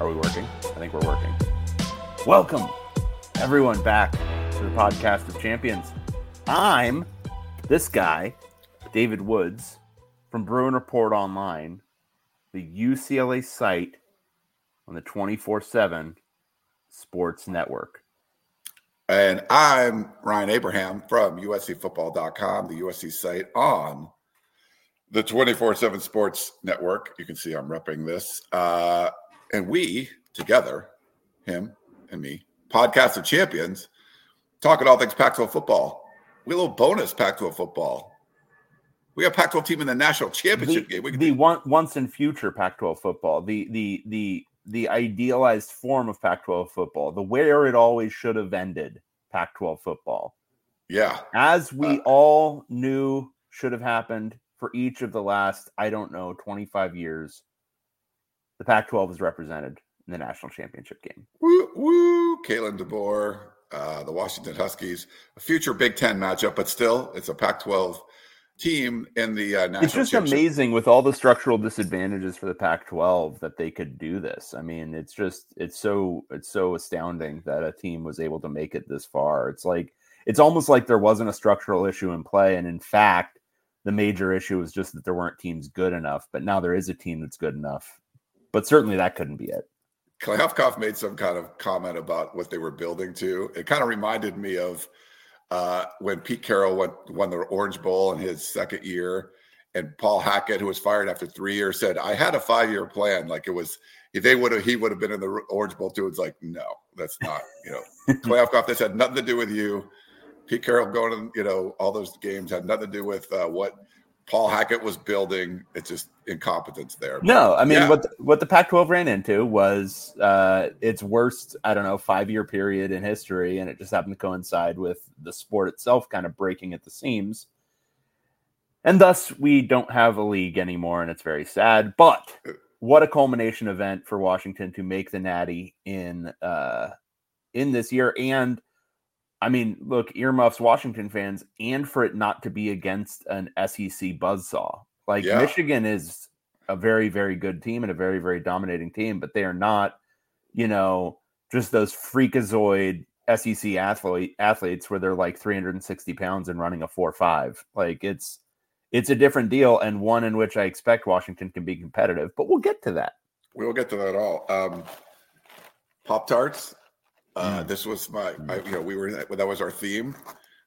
Are we working? I think we're working. Welcome, everyone, back to the podcast of champions. I'm this guy, David Woods from Bruin Report Online, the UCLA site on the 24 7 Sports Network. And I'm Ryan Abraham from USCFootball.com, the USC site on the 24 7 Sports Network. You can see I'm repping this. Uh, and we together, him and me, podcast of champions, talking all things Pac 12 football. We a little bonus Pac 12 football. We got Pac 12 team in the national championship the, game. We the one, once in future Pac-12 football, the the the the idealized form of Pac-12 football, the where it always should have ended Pac-12 football. Yeah, as we Uh, all knew should have happened for each of the last, I don't know, 25 years. The Pac-12 is represented in the national championship game. Woo, woo. Kalen DeBoer, uh, the Washington Huskies, a future Big Ten matchup, but still, it's a Pac 12 team in the uh, national It's just amazing with all the structural disadvantages for the Pac-12 that they could do this. I mean, it's just it's so it's so astounding that a team was able to make it this far. It's like it's almost like there wasn't a structural issue in play, and in fact, the major issue was just that there weren't teams good enough. But now there is a team that's good enough. But certainly that couldn't be it. Kliavkoff made some kind of comment about what they were building to. It kind of reminded me of uh, when Pete Carroll went, won the Orange Bowl in his second year, and Paul Hackett, who was fired after three years, said, "I had a five-year plan. Like it was, if they would have, he would have been in the Orange Bowl too." It's like, no, that's not. You know, Kliavkoff. This had nothing to do with you. Pete Carroll going to, you know, all those games had nothing to do with uh, what Paul Hackett was building. It's just incompetence there. No, I mean Yeah. what the, what the Pac-12 ran into was uh, its worst, I don't know, five-year period in history, and it just happened to coincide with the sport itself kind of breaking at the seams, and thus we don't have a league anymore, and it's very sad. But what a culmination event for Washington to make the Natty in uh, in this year, and I mean, look, earmuffs Washington fans, and for it not to be against an SEC buzzsaw. Like Yeah. Michigan is a very, very good team and a very, very dominating team, but they are not, you know, just those freakazoid SEC athlete athletes where they're like 360 pounds and running a four five. Like it's it's a different deal and one in which I expect Washington can be competitive, but we'll get to that. We will get to that all. Um, Pop Tarts. Uh, Mm. This was my, I, you know, we were that was our theme.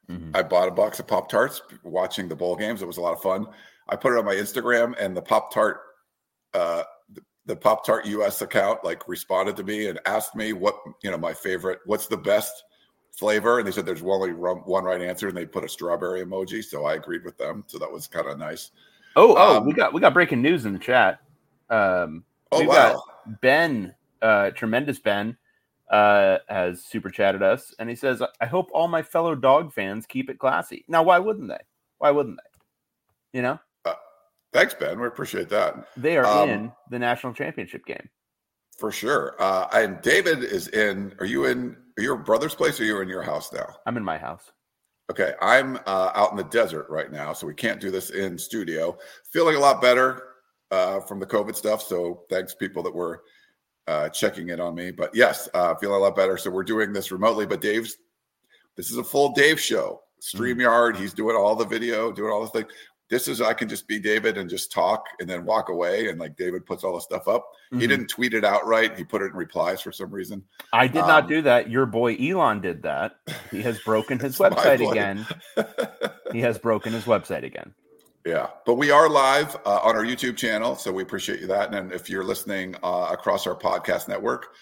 Mhm. I bought a box of Pop Tarts watching the bowl games. It was a lot of fun. I put it on my Instagram, and the Pop Tart, uh, the, the Pop Tart US account, like responded to me and asked me what you know my favorite, what's the best flavor, and they said there's only one one right answer, and they put a strawberry emoji. So I agreed with them. So that was kind of nice. Oh, oh, Um, we got we got breaking news in the chat. Um, Oh wow! Ben, uh, tremendous Ben, uh, has super chatted us, and he says, "I hope all my fellow dog fans keep it classy." Now, why wouldn't they? Why wouldn't they? You know, Thanks, Ben. We appreciate that. They are Um, in the national championship game. For sure. Uh, and David is in. Are you in? Are your brother's place or are you in your house now? I'm in my house. Okay, I'm uh, out in the desert right now, so we can't do this in studio. Feeling a lot better uh, from the COVID stuff. So thanks, people that were uh, checking in on me. But yes, uh, feeling a lot better. So we're doing this remotely. But Dave's. This is a full Dave show. Streamyard. He's doing all the video, doing all the thing. This is I can just be David and just talk and then walk away. And like David puts all the stuff up. He Mhm. didn't tweet it outright. He put it in replies for some reason. I did not Um, do that. Your boy Elon did that. He has broken his website again. He has broken his website again. Yeah, but we are live uh, on our YouTube channel, so we appreciate you that. And if you're listening uh, across our podcast network,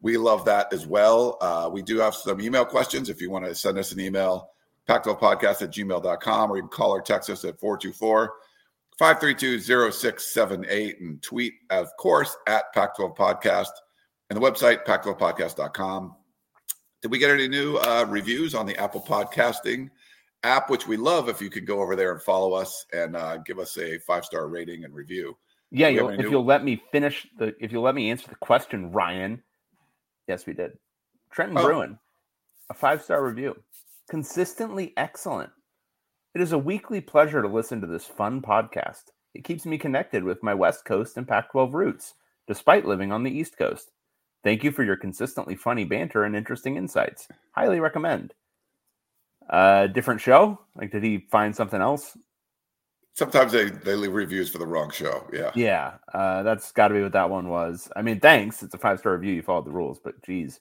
we love that as well. Uh, we do have some email questions. If you want to send us an email, pac12podcast at gmail.com, or you can call or text us at 424 532 0678 and tweet, of course, at Pac12 Podcast and the website, pac12podcast.com. Did we get any new uh, reviews on the Apple Podcasting app, which we love if you could go over there and follow us and uh, give us a five star rating and review. Yeah, Do we have you'll, if new- you'll let me finish the, if you'll let me answer the question, Ryan. Yes, we did. Trenton Oh. Bruin, a five star review, consistently excellent. It is a weekly pleasure to listen to this fun podcast. It keeps me connected with my West Coast and Pac 12 roots, despite living on the East Coast. Thank you for your consistently funny banter and interesting insights. Highly recommend. Uh, different show? Like, did he find something else? Sometimes they, they leave reviews for the wrong show. Yeah. Yeah, uh, that's got to be what that one was. I mean, thanks. It's a five star review. You followed the rules, but geez,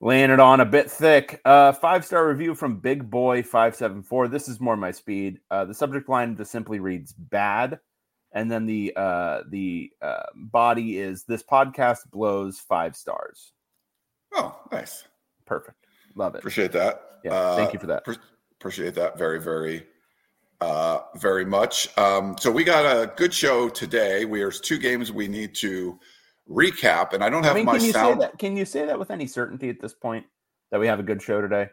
laying it on a bit thick. Uh, five star review from Big Boy five seven four. This is more my speed. Uh, the subject line just simply reads "bad," and then the uh, the uh, body is "This podcast blows five stars." Oh, nice. Perfect. Love it. Appreciate that. Yeah, thank you for that. pre- appreciate that very, very, uh, very much. Um, so we got a good show today. We there's two games we need to recap, and I don't have I mean, my can you sound. say that? Can you say that with any certainty at this point that we have a good show today?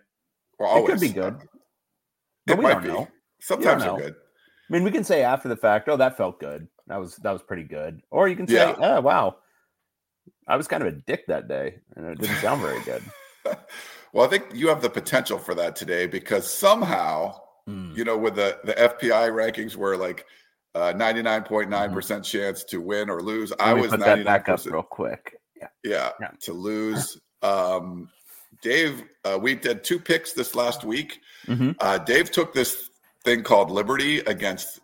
Well, It could be good. It But we might don't be. know. Sometimes they're good. I mean, we can say after the fact, "Oh, that felt good. That was that was pretty good," or you can say, Yeah. "Oh, wow, I was kind of a dick that day, and it didn't sound very good." well, I think you have the potential for that today because somehow, Mm. you know, with the the FPI rankings were like uh, 99.9% chance to win or lose. I Mm-hmm. Let me was put that back up 99% real quick. Yeah, yeah, Yeah. to lose. Um, Dave, uh, we did two picks this last week. Mhm. Uh, Dave took this thing called Liberty against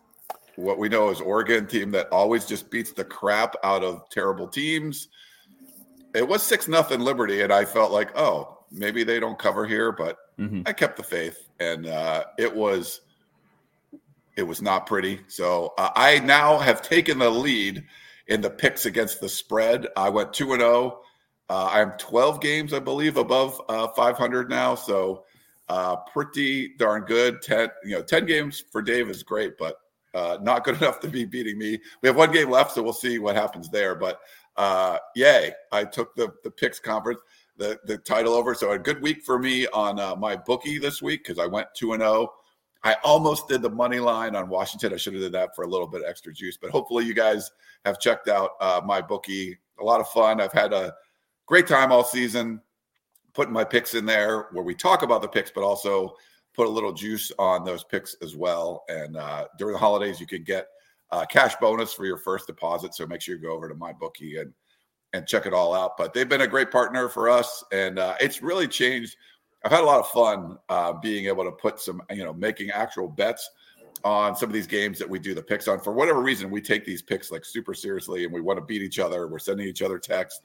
what we know as Oregon team that always just beats the crap out of terrible teams. It was six nothing Liberty, and I felt like, oh, maybe they don't cover here, but Mhm. I kept the faith, and uh, it was it was not pretty. So uh, I now have taken the lead in the picks against the spread. I went two and zero. Uh, I'm 12 games, I believe, above uh, 500 now. So uh, pretty darn good. 10, you know, 10 games for Dave is great, but uh, not good enough to be beating me. We have one game left, so we'll see what happens there. But uh, yay, I took the the picks conference, the the title over. So a good week for me on uh, my bookie this week because I went two and zero. I almost did the money line on Washington. I should have did that for a little bit extra juice, but hopefully you guys have checked out uh, my bookie. A lot of fun. I've had a great time all season putting my picks in there where we talk about the picks, but also put a little juice on those picks as well. And uh, during the holidays, you can get a cash bonus for your first deposit. So make sure you go over to my bookie and and check it all out. But they've been a great partner for us, and uh, it's really changed. I've had a lot of fun uh, being able to put some, you know, making actual bets on some of these games that we do the picks on. For whatever reason, we take these picks like super seriously, and we want to beat each other. We're sending each other texts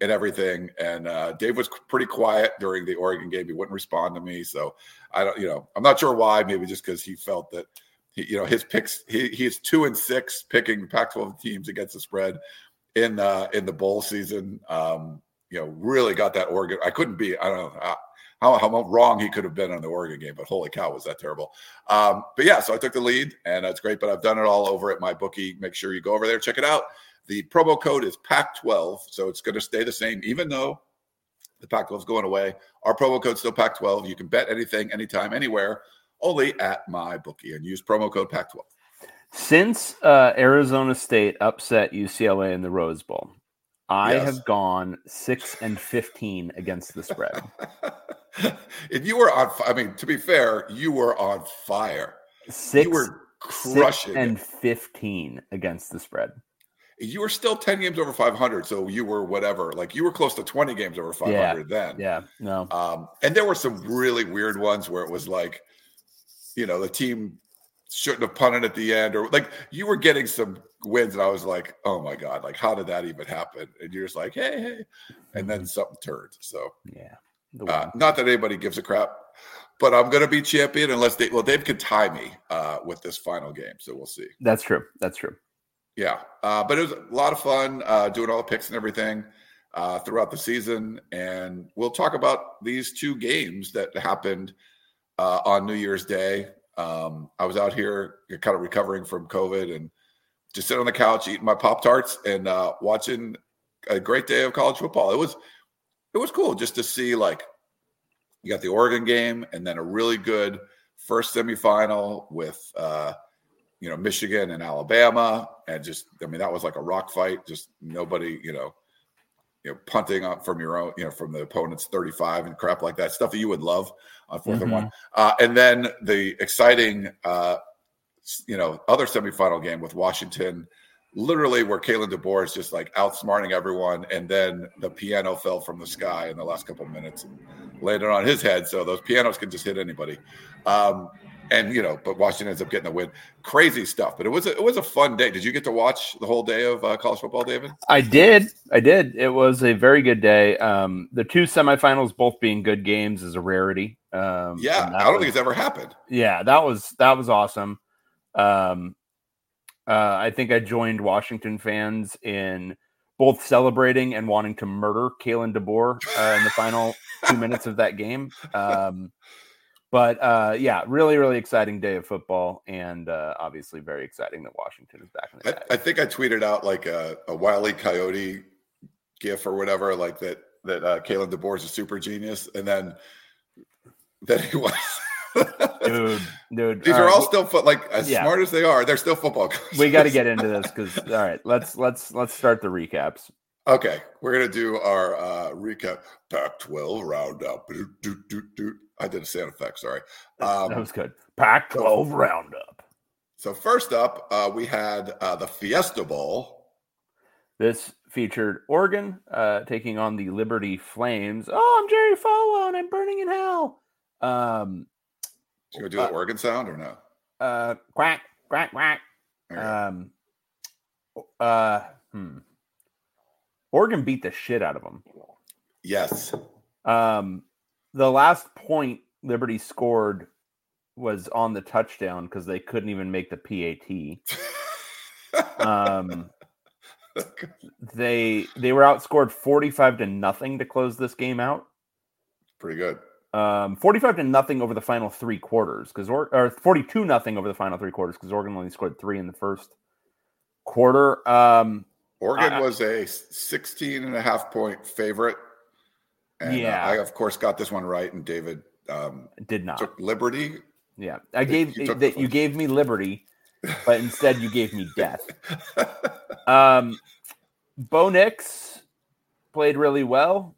and everything. And uh, Dave was pretty quiet during the Oregon game. He wouldn't respond to me. So I don't, you know, I'm not sure why. Maybe just because he felt that, he, you know, his picks. He he's two and six picking Pac-12 teams against the spread in uh, in the bowl season. Um, you know, really got that Oregon. I couldn't be. I don't know. How, how, wrong he could have been on the Oregon game, but holy cow, was that terrible. Um, but yeah, so I took the lead and that's great. But I've done it all over at my bookie. Make sure you go over there, check it out. The promo code is PAC12, so it's going to stay the same, even though the Pac-12 is going away. Our promo code still Pac-12. You can bet anything, anytime, anywhere, only at my bookie, and use promo code Pac-12. Since uh, Arizona State upset UCLA in the Rose Bowl, I Yes. have gone six and fifteen against the spread. and you were on. I mean, to be fair, you were on fire. Six, you were six crushing and fifteen against the spread. You were still ten games over five hundred, so you were whatever. Like you were close to twenty games over five hundred then. Yeah, no, Um, and there were some really weird ones where it was like, you know, the team shouldn't have punted at the end, or like you were getting some wins, and I was like, oh my god, like how did that even happen? And you're just like, hey, hey, and then something turned. So, yeah. The uh, not that anybody gives a crap, but I'm going to be champion unless they. Well, Dave could tie me uh, with this final game, so we'll see. That's true. That's true. Yeah, uh, but it was a lot of fun uh, doing all the picks and everything uh, throughout the season, and we'll talk about these two games that happened uh, on New Year's Day. Um, I was out here, kind of recovering from COVID, and just sitting on the couch eating my pop tarts and uh, watching a great day of college football. It was it was cool just to see like you got the Oregon game, and then a really good first semifinal with. Uh, you know Michigan and Alabama, and just I mean that was like a rock fight. Just nobody, you know, you know punting up from your own, you know, from the opponent's thirty five and crap like that stuff that you would love on 4th and one. Uh, and then the exciting, uh, you know, other semifinal game with Washington, literally where Kalen DeBoer is just like outsmarting everyone, and then the piano fell from the sky in the last couple of minutes and landed on his head. So those pianos can just hit anybody. Um, and you know, but Washington ends up getting the win. Crazy stuff, but it was a, it was a fun day. Did you get to watch the whole day of uh, college football, David? I did. I did. It was a very good day. Um, the two semifinals both being good games is a rarity. Um, Yeah, I don't was- think it's ever happened. yeah, that was that was awesome. Um, uh, I think I joined Washington fans in both celebrating and wanting to murder Kalen DeBoer uh, in the final two minutes of that game. Um, but uh, yeah, really, really exciting day of football, and uh, obviously very exciting that Washington is back in the. I, I think I tweeted out like a, a Wile E. Coyote gif or whatever, like that that uh, Kalen DeBoer is a super genius, and then that he was. dude, dude. These all are right, all still foot like as Yeah. smart as they are, they're still football coaches. we got to get into this because all right, let's let's let's start the recaps. Okay, we're gonna do our uh, recap. Pac-12 roundup. Doot, doot, doot, doot. I did a sound effect. Sorry. Um, that was good. Pack twelve roundup. so first up, uh, we had uh, the Fiesta Bowl. This featured Oregon uh, taking on the Liberty Flames. Oh, I'm Jerry Falwell and I'm burning in hell. Um, Should we do the Uh, Oregon sound or no? uh, quack, quack, quack. Um, uh, hmm. Oregon beat the shit out of them. yes. Um, the last point Liberty scored was on the touchdown because they couldn't even make the PAT. Um, they they were outscored 45 to nothing to close this game out. Pretty good. Um, 45 to nothing over the final three quarters because or, or 42 nothing over the final three quarters because Oregon only scored three in the first quarter. Um, Oregon I- was a 16 and a half point favorite. And uh, Yeah. I, of course, got this one right. And David um, did not. took Liberty. Yeah, I gave that you gave me liberty, but instead you gave me death. Um, Bo Nix played really well.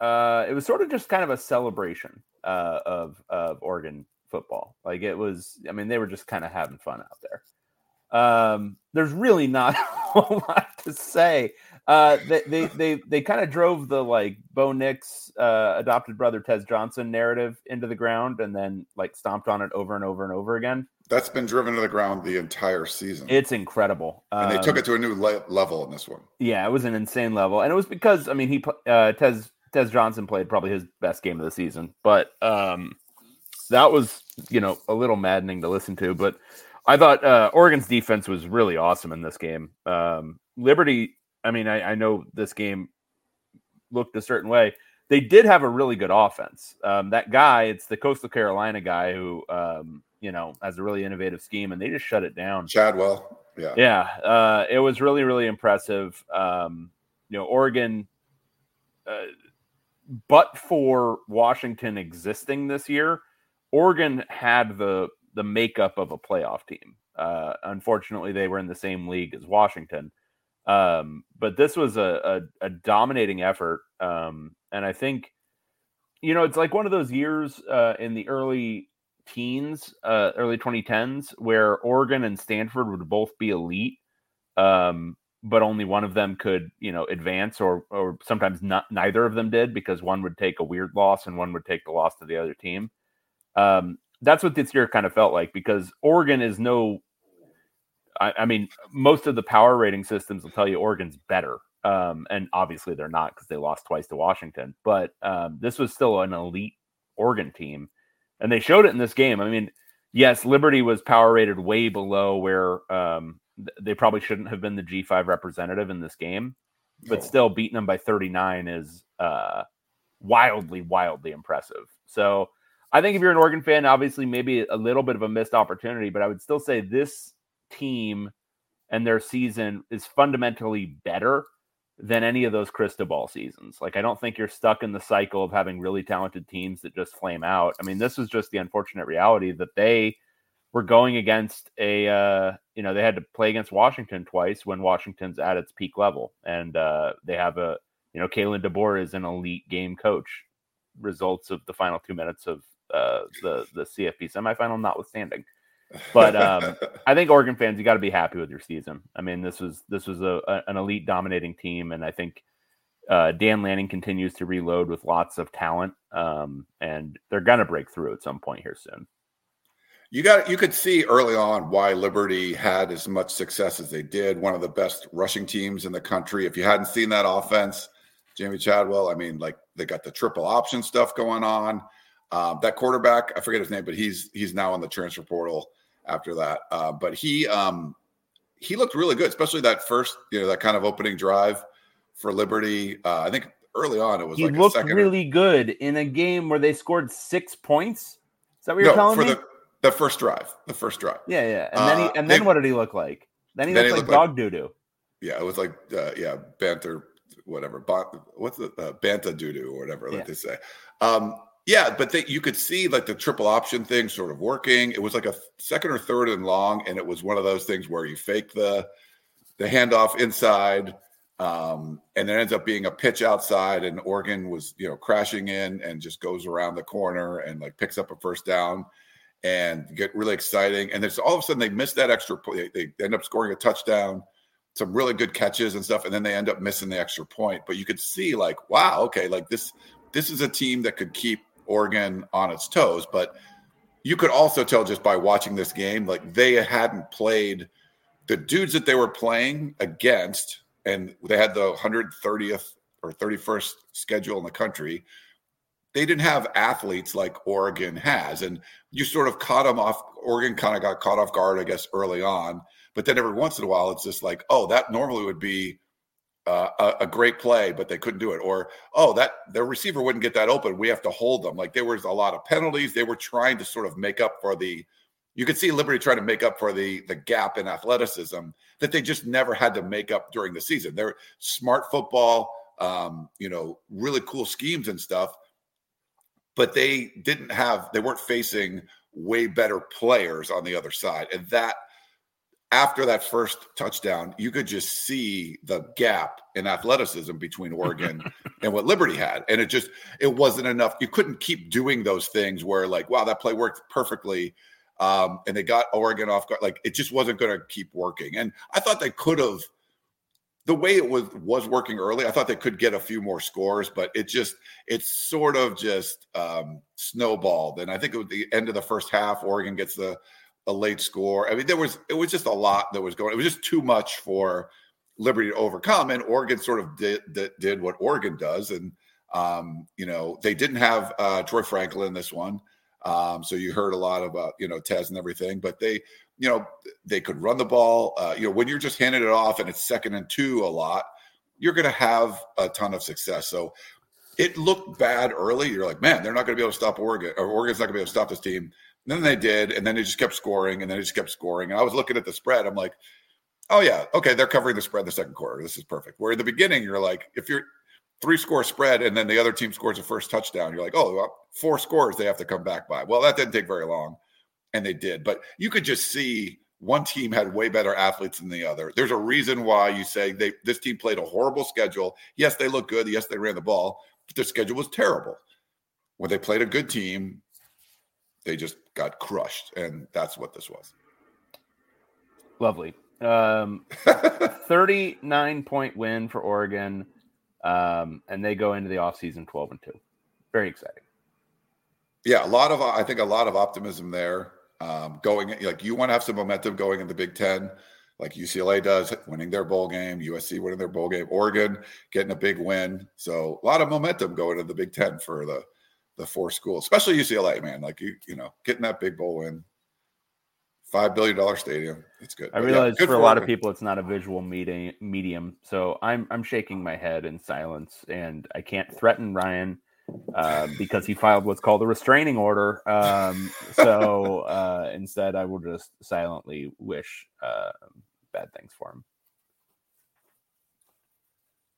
Uh, it was sort of just kind of a celebration uh, of of Oregon football. Like it was, I mean, they were just kind of having fun out there. Um, there's really not a whole lot to say. Uh, they they they, they kind of drove the like Bo Nix uh, adopted brother Tez Johnson narrative into the ground, and then like stomped on it over and over and over again. That's been driven to the ground the entire season. It's incredible. and they took Um, it to a new le- level in this one. Yeah, it was an insane level, and it was because I mean he uh, Tez Tez Johnson played probably his best game of the season, but um, that was you know a little maddening to listen to. But I thought uh, Oregon's defense was really awesome in this game. Um, Liberty, I mean, I, I know this game looked a certain way. They did have a really good offense. Um, that guy, it's the Coastal Carolina guy who um, you know has a really innovative scheme, and they just shut it down. Chadwell. Yeah. Yeah, uh, it was really, really impressive. Um, you know, Oregon, uh, but for Washington existing this year, Oregon had the the makeup of a playoff team. Uh, unfortunately, they were in the same league as Washington. Um, but this was a, a, a dominating effort. Um, and I think, you know, it's like one of those years uh, in the early teens, uh, early 2010s, where Oregon and Stanford would both be elite. Um, but only one of them could, you know, advance, or or sometimes not, neither of them did because one would take a weird loss and one would take the loss to the other team. Um, that's what this year kind of felt like because Oregon is no. I, I mean, most of the power rating systems will tell you Oregon's better, um, and obviously they're not because they lost twice to Washington. But um, this was still an elite Oregon team, and they showed it in this game. I mean, yes, Liberty was power rated way below where um, they probably shouldn't have been the G5 representative in this game, but still beating them by 39 is uh, wildly, wildly impressive. So I think if you're an Oregon fan, obviously maybe a little bit of a missed opportunity, but I would still say this team and their season is fundamentally better than any of those Cristobal seasons. Like I don't think you're stuck in the cycle of having really talented teams that just flame out. I mean, this was just the unfortunate reality that they were going against a uh, you know they had to play against Washington twice when Washington's at its peak level, and uh, they have a you know Kalen DeBoer is an elite game coach. Results of the final two minutes of uh, the the CFP semifinal notwithstanding, but um, I think Oregon fans you got to be happy with your season. I mean this was this was a, a an elite dominating team, and I think. Uh, Dan Lanning continues to reload with lots of talent, um, and they're gonna break through at some point here soon you got you could see early on why Liberty had as much success as they did. One of the best rushing teams in the country. If you hadn't seen that offense, Jamey Chadwell, I mean, like they got the triple option stuff going on. Um, that quarterback, I forget his name, but he's he's now in the transfer portal after that. Uh, but he um, he looked really good, especially that first, you know, that kind of opening drive for Liberty. Uh, I think early on it was he like looked really or... good in a game where they scored six points. Is that what you're no, telling me? The, the first drive. The first drive. Yeah, yeah. And then he, uh, and then they, what did he look like? Then he then looked he like looked dog doo doo. Yeah, it was like uh, yeah, banter, whatever. what's the uh, banta doo doo or whatever, like yeah. they say. Um, yeah, but they, you could see like the triple option thing sort of working. It was like a second or third and long, and it was one of those things where you fake the the handoff inside, um, and it ends up being a pitch outside, and Oregon was you know crashing in and just goes around the corner and like picks up a first down and get really exciting. And there's all of a sudden they miss that extra point. They, end up scoring a touchdown, some really good catches and stuff, and then they end up missing the extra point. But you could see like, wow, okay, like this this is a team that could keep Oregon on its toes. But you could also tell just by watching this game, like they hadn't played the dudes that they were playing against, and they had the 130th or 31st schedule in the country they didn't have athletes like Oregon has. And you sort of caught them off. Oregon kind of got caught off guard, I guess, early on. But then every once in a while, it's just like, oh, that normally would be a, a, great play, but they couldn't do it. Or, oh, that their receiver wouldn't get that open. We have to hold them. Like there was a lot of penalties. They were trying to sort of make up for the. You could see Liberty trying to make up for the the gap in athleticism that they just never had to make up during the season. They're smart football, um, you know, really cool schemes and stuff but they didn't have they weren't facing way better players on the other side and that after that first touchdown you could just see the gap in athleticism between Oregon and what Liberty had. And it just it wasn't enough. You couldn't keep doing those things where like wow that play worked perfectly um, and they got Oregon off guard. Like it just wasn't going to keep working. And I thought they could have the way it was was working early, I thought they could get a few more scores, but it just it's sort of just um, snowballed. And I think at the end of the first half, Oregon gets the a late score. I mean, there was it was just a lot that was going. It was just too much for Liberty to overcome, and Oregon sort of did did, what Oregon does, and um, you know they didn't have uh, Troy Franklin in this one. Um, so you heard a lot about you know Tez and everything, but they you know, they could run the ball. Uh, you know, when you're just handing it off and it's second and two a lot, you're going to have a ton of success. So it looked bad early. You're like, man, they're not going to be able to stop Oregon, or Oregon's not going to be able to stop this team. And then they did, and then they just kept scoring, and then they just kept scoring. And I was looking at the spread. I'm like, oh yeah, okay, they're covering the spread the second quarter. This is perfect. Where in the beginning, you're like, if you're three score spread and then the other team scores a first touchdown, you're like, oh, well, four scores they have to come back by. Well, that didn't take very long and they did. But you could just see one team had way better athletes than the other. There's a reason why you say they this team played a horrible schedule. Yes, they look good. Yes, they ran the ball, but their schedule was terrible. When they played a good team, they just got crushed, and that's what this was. Lovely. Um, 39 point win for Oregon. Um, and they go into the offseason 12 and 2. Very exciting. Yeah, a lot of I think a lot of optimism there. Um, going like you want to have some momentum going in the Big Ten, like UCLA does, winning their bowl game, USC winning their bowl game, Oregon getting a big win. So a lot of momentum going to the Big Ten for the the four schools, especially UCLA, man. Like you, you know, getting that big bowl win, five billion dollar stadium. It's good. I But realize good for a lot of people it's not a visual medium, medium, so I'm I'm shaking my head in silence, and I can't threaten Ryan uh, because he filed what's called a restraining order. Um, so uh, instead, I will just silently wish uh, bad things for him.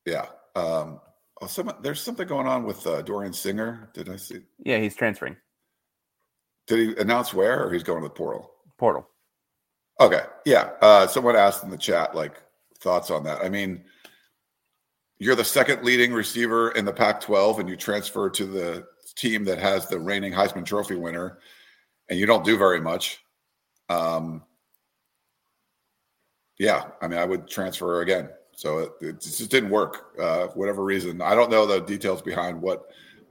Yeah. Um, oh, some, there's something going on with uh, Dorian Singer. Did I see? Yeah, he's transferring Did he announce where, or he's going to the portal? portal. Okay. Yeah. Uh, someone asked in the chat, like, thoughts on that. I mean, you're the second leading receiver in the Pac 12, and you transfer to the team that has the reigning Heisman Trophy winner, and you don't do very much. Um, yeah. I mean, I would transfer again. So it, it just didn't work. Uh, for whatever reason. I don't know the details behind what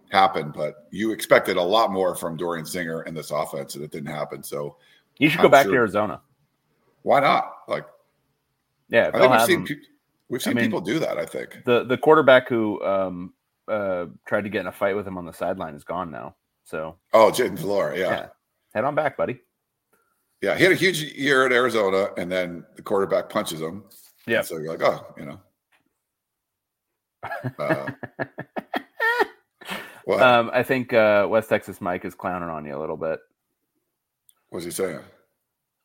happened, but you expected a lot more from Dorian Singer in this offense, and it didn't happen. So You should go I'm back to Arizona. why not? Like, Yeah, I think we've seen pe- we've seen mean, people do that. I think. the the quarterback who um, uh, tried to get in a fight with him on the sideline is gone now. So Oh, Jayden yeah. yeah. yeah, head on back, buddy. Yeah, he had a huge year at Arizona, and then the quarterback punches him. Yeah. So you're like, oh, you know. Uh, Um, I think uh, West Texas Mike is clowning on you a little bit. was he saying?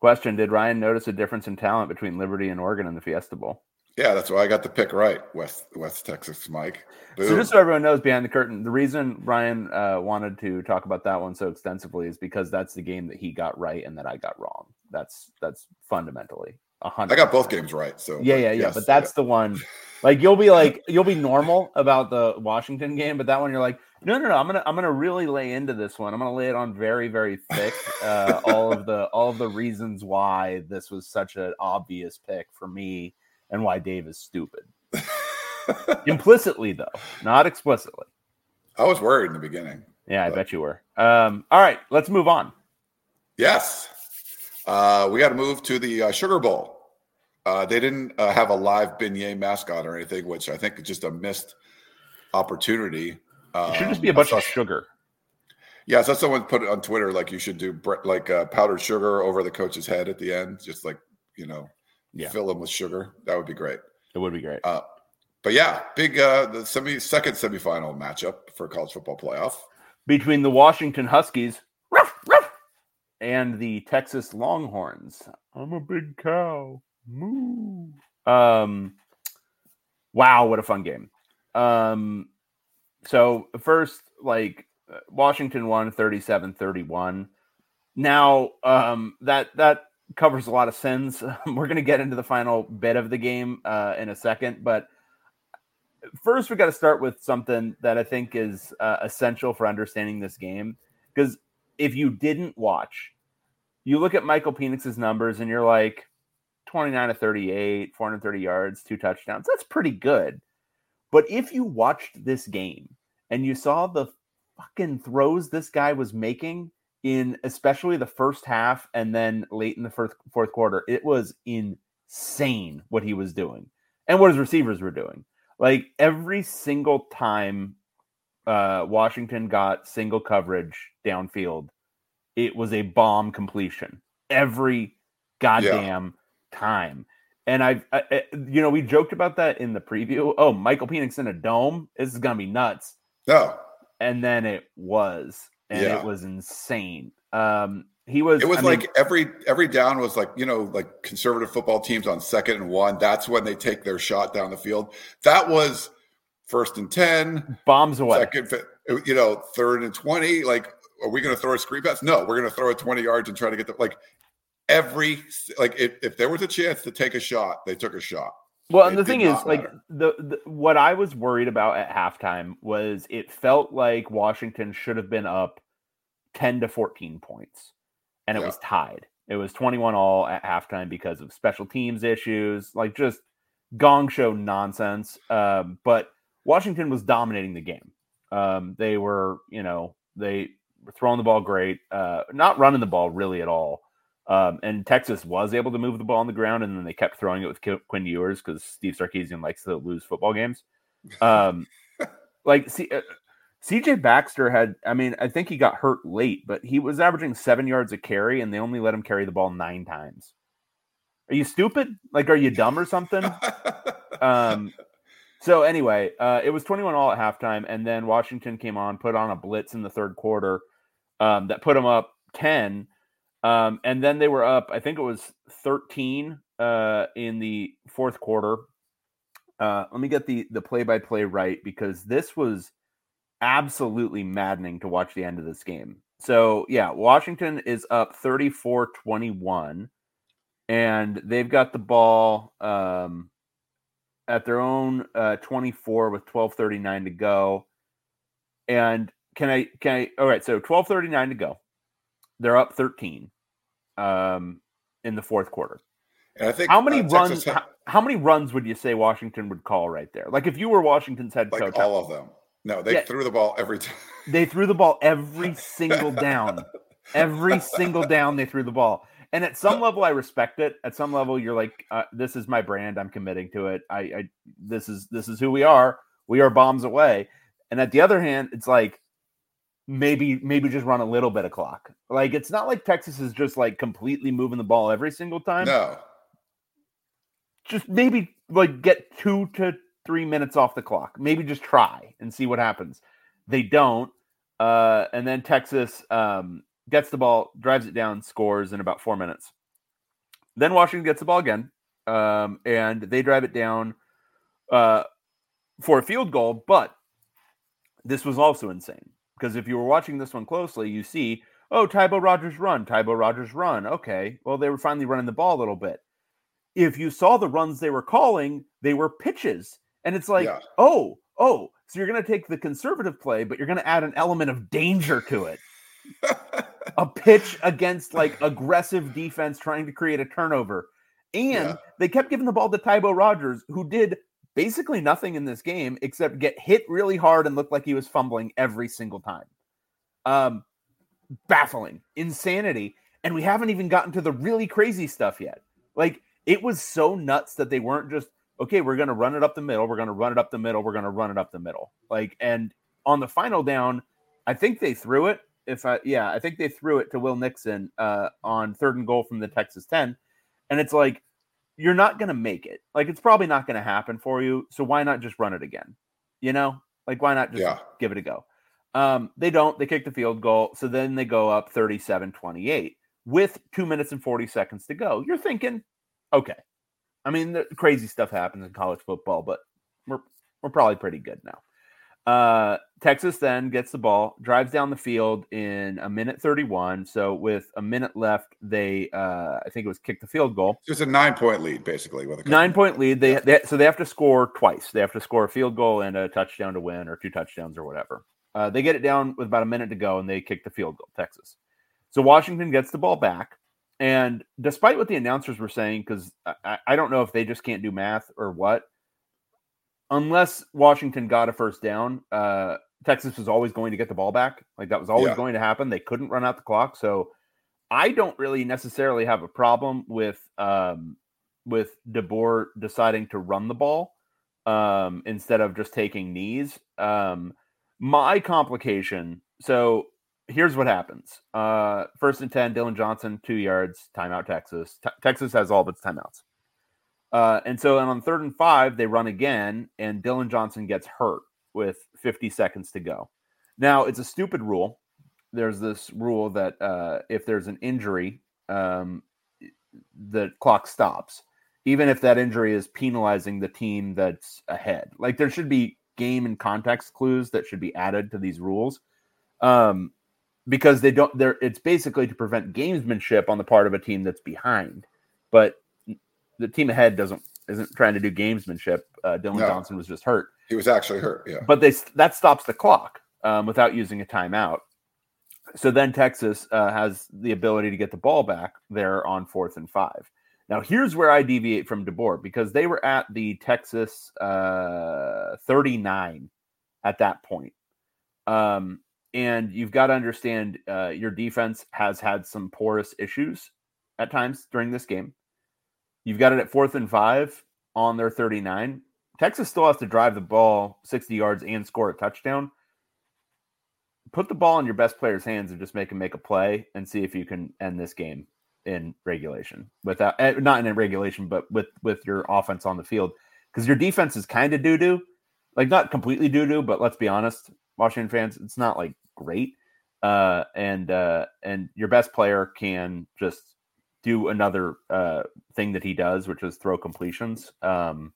Question: Did Ryan notice a difference in talent between Liberty and Oregon in the Fiesta Bowl? Yeah, that's why I got the pick right. West West Texas, Mike. So just so everyone knows behind the curtain, the reason Ryan uh, wanted to talk about that one so extensively is because that's the game that he got right and that I got wrong. That's that's fundamentally hundred. I got both games right. So Yeah, yeah, yeah. yes, but that's the one. Like you'll be like you'll be normal about the Washington game, but that one you're like, no, no, no. I'm gonna I'm gonna really lay into this one. I'm gonna lay it on very, very thick. Uh, all of the all of the reasons why this was such an obvious pick for me and why Dave is stupid. Implicitly though, not explicitly. I was worried in the beginning. Yeah, I But- bet you were. Um, all right, let's move on. Yes. Uh, we got to move to the uh, Sugar Bowl. Uh, they didn't uh, have a live beignet mascot or anything, which I think is just a missed opportunity. It should just Um, be a bunch saw- of sugar. Yeah, so someone put it on Twitter like you should do bre- like uh, powdered sugar over the coach's head at the end, just like you know, Yeah. fill him with sugar. That would be great. It would be great. Uh, but yeah, big uh, the semi second semifinal matchup for college football playoff. between the Washington Huskies ruff, ruff, and the Texas Longhorns. I'm a big cow. Um, wow, what a fun game. Um, so first, like uh, Washington won 37-31. Now, um, that that covers a lot of sins. We're going to get into the final bit of the game uh, in a second, but first we got to start with something that I think is uh, essential for understanding this game. Because if you didn't watch, you look at Michael Penix's numbers and you're like 29 to 38, 430 yards, two touchdowns. That's pretty good. But if you watched this game and you saw the fucking throws this guy was making in especially the first half and then late in the first fourth quarter, it was insane what he was doing and what his receivers were doing. Like every single time uh, Washington got single coverage downfield, it was a bomb completion every goddamn time. And I've, I, I- you know, we joked about that in the preview. Oh, Michael Penix in a dome. This is gonna be nuts. No, And then it was, and Yeah. it was insane. Um, he was. it was I mean, like every every down was like you know like conservative football teams on second and one. That's when they take their shot down the field. That was first and ten, bombs away. second, you know, third and twenty. Like, are we going to throw a screen pass? No, we're going to throw it twenty yards and try to get the like. Every like if, if there was a chance to take a shot, they took a shot. Well, and It the thing is, like the, the what I was worried about at halftime was it felt like Washington should have been up ten to fourteen points, and it Yeah. was tied. It was twenty-one all at halftime because of special teams issues, like just gong show nonsense. Um, but Washington was dominating the game. Um, they were, you know, they were throwing the ball great, uh, not running the ball really at all. Um, and Texas was able to move the ball on the ground, and then they kept throwing it with Qu- Quinn Ewers because Steve Sarkisian likes to lose football games. Um, like C- uh, CJ Baxter had, I mean, I think he got hurt late, but he was averaging seven yards a carry, and they only let him carry the ball nine times. Are you stupid? Like, are you dumb or something? um, so anyway, uh, it was 21 all at halftime, and then Washington came on, put on a blitz in the third quarter um, that put them up 10. Um, and then they were up, I think it was 13 uh, in the fourth quarter. Uh, let me get the the play by play right because this was absolutely maddening to watch the end of this game. So, yeah, Washington is up 34 21, and they've got the ball um, at their own uh, 24 with 12:39 to go. And can I can I all right, so 12:39 to go. They're up 13 um in the fourth quarter. And I think How many uh, runs had- how, how many runs would you say Washington would call right there? Like if you were Washington's head like coach, all of them. No, they Yeah. threw the ball every time. they threw the ball every single down. Every single down they threw the ball. And at some level I respect it. At some level you're like uh, this is my brand. I'm committing to it. I, I this is this is who we are. We are bombs away. And at the other hand, it's like maybe maybe just run a little bit of clock. Like it's not like Texas is just like completely moving the ball every single time. No, Just maybe like get 2 to 3 minutes off the clock. Maybe just try and see what happens. They don't. Uh and then Texas um gets the ball, drives it down, scores in about 4 minutes. Then Washington gets the ball again. Um and they drive it down uh for a field goal, but this was also insane because if you were watching this one closely, you see, oh, Tybo Rogers run, Tybo Rogers run. Okay, well, they were finally running the ball a little bit. If you saw the runs they were calling, they were pitches. And it's like, Yeah. oh, oh, so you're going to take the conservative play, but you're going to add an element of danger to it. a pitch against like aggressive defense trying to create a turnover. And Yeah. they kept giving the ball to Tybo Rogers, who did basically nothing in this game except get hit really hard and look like he was fumbling every single time. Um, baffling, insanity. And we haven't even gotten to the really crazy stuff yet. Like it was so nuts that they weren't just, okay, we're going to run it up the middle. We're going to run it up the middle. We're going to run it up the middle. Like, and on the final down, I think they threw it. If I, yeah, I think they threw it to Will Nixon uh, on third and goal from the Texas 10. And it's like, you're not going to make it. Like, it's probably not going to happen for you. So why not just run it again? You know, like, why not just Yeah. give it a go? Um, they don't. They kick the field goal. So then they go up 37 28 with two minutes and 40 seconds to go. You're thinking, okay. I mean, the crazy stuff happens in college football, but we're, we're probably pretty good now. Uh, Texas then gets the ball, drives down the field in a minute 31. So with a minute left, they, uh, I think it was kick the field goal. just a nine point lead, basically. With a Nine point lead. They, they so they have to score twice. They have to score a field goal and a touchdown to win, or two touchdowns or whatever. Uh, they get it down with about a minute to go, and they kick the field goal. Texas. So Washington gets the ball back, and despite what the announcers were saying, because I, I don't know if they just can't do math or what, unless Washington got a first down, uh, Texas was always going to get the ball back. Like that was always Yeah. going to happen. They couldn't run out the clock, so I don't really necessarily have a problem with um, with DeBoer deciding to run the ball um, instead of just taking knees. Um, my complication. So here's what happens. Uh, first and ten, Dillon Johnson, two yards, timeout. Texas. Te- Texas has all of its timeouts. Uh, and so and on third and five, they run again, and Dillon Johnson gets hurt with 50 seconds to go. Now it's a stupid rule. There's this rule that uh, if there's an injury, um, the clock stops, even if that injury is penalizing the team that's ahead. Like there should be game and context clues that should be added to these rules. Um, because they don't. They're it's basically to prevent gamesmanship on the part of a team that's behind, but the team ahead doesn't isn't trying to do gamesmanship. Uh, Dillon No. Johnson was just hurt, He was actually hurt. Yeah. but they that stops the clock um, without using a timeout. So then Texas uh, has the ability to get the ball back there on fourth and five. Now here's where I deviate from DeBoer because they were at the Texas uh, 39 at that point. Um, and you've got to understand uh, your defense has had some porous issues at times during this game. You've got it at fourth and five on their 39. Texas still has to drive the ball 60 yards and score a touchdown. Put the ball in your best player's hands and just make him make a play and see if you can end this game in regulation without eh, not in regulation, but with with your offense on the field because your defense is kind of doo doo, like not completely doo doo, but let's be honest, Washington fans, it's not like great. Uh, and uh, and your best player can just do another uh, thing that he does, which is throw completions. Um,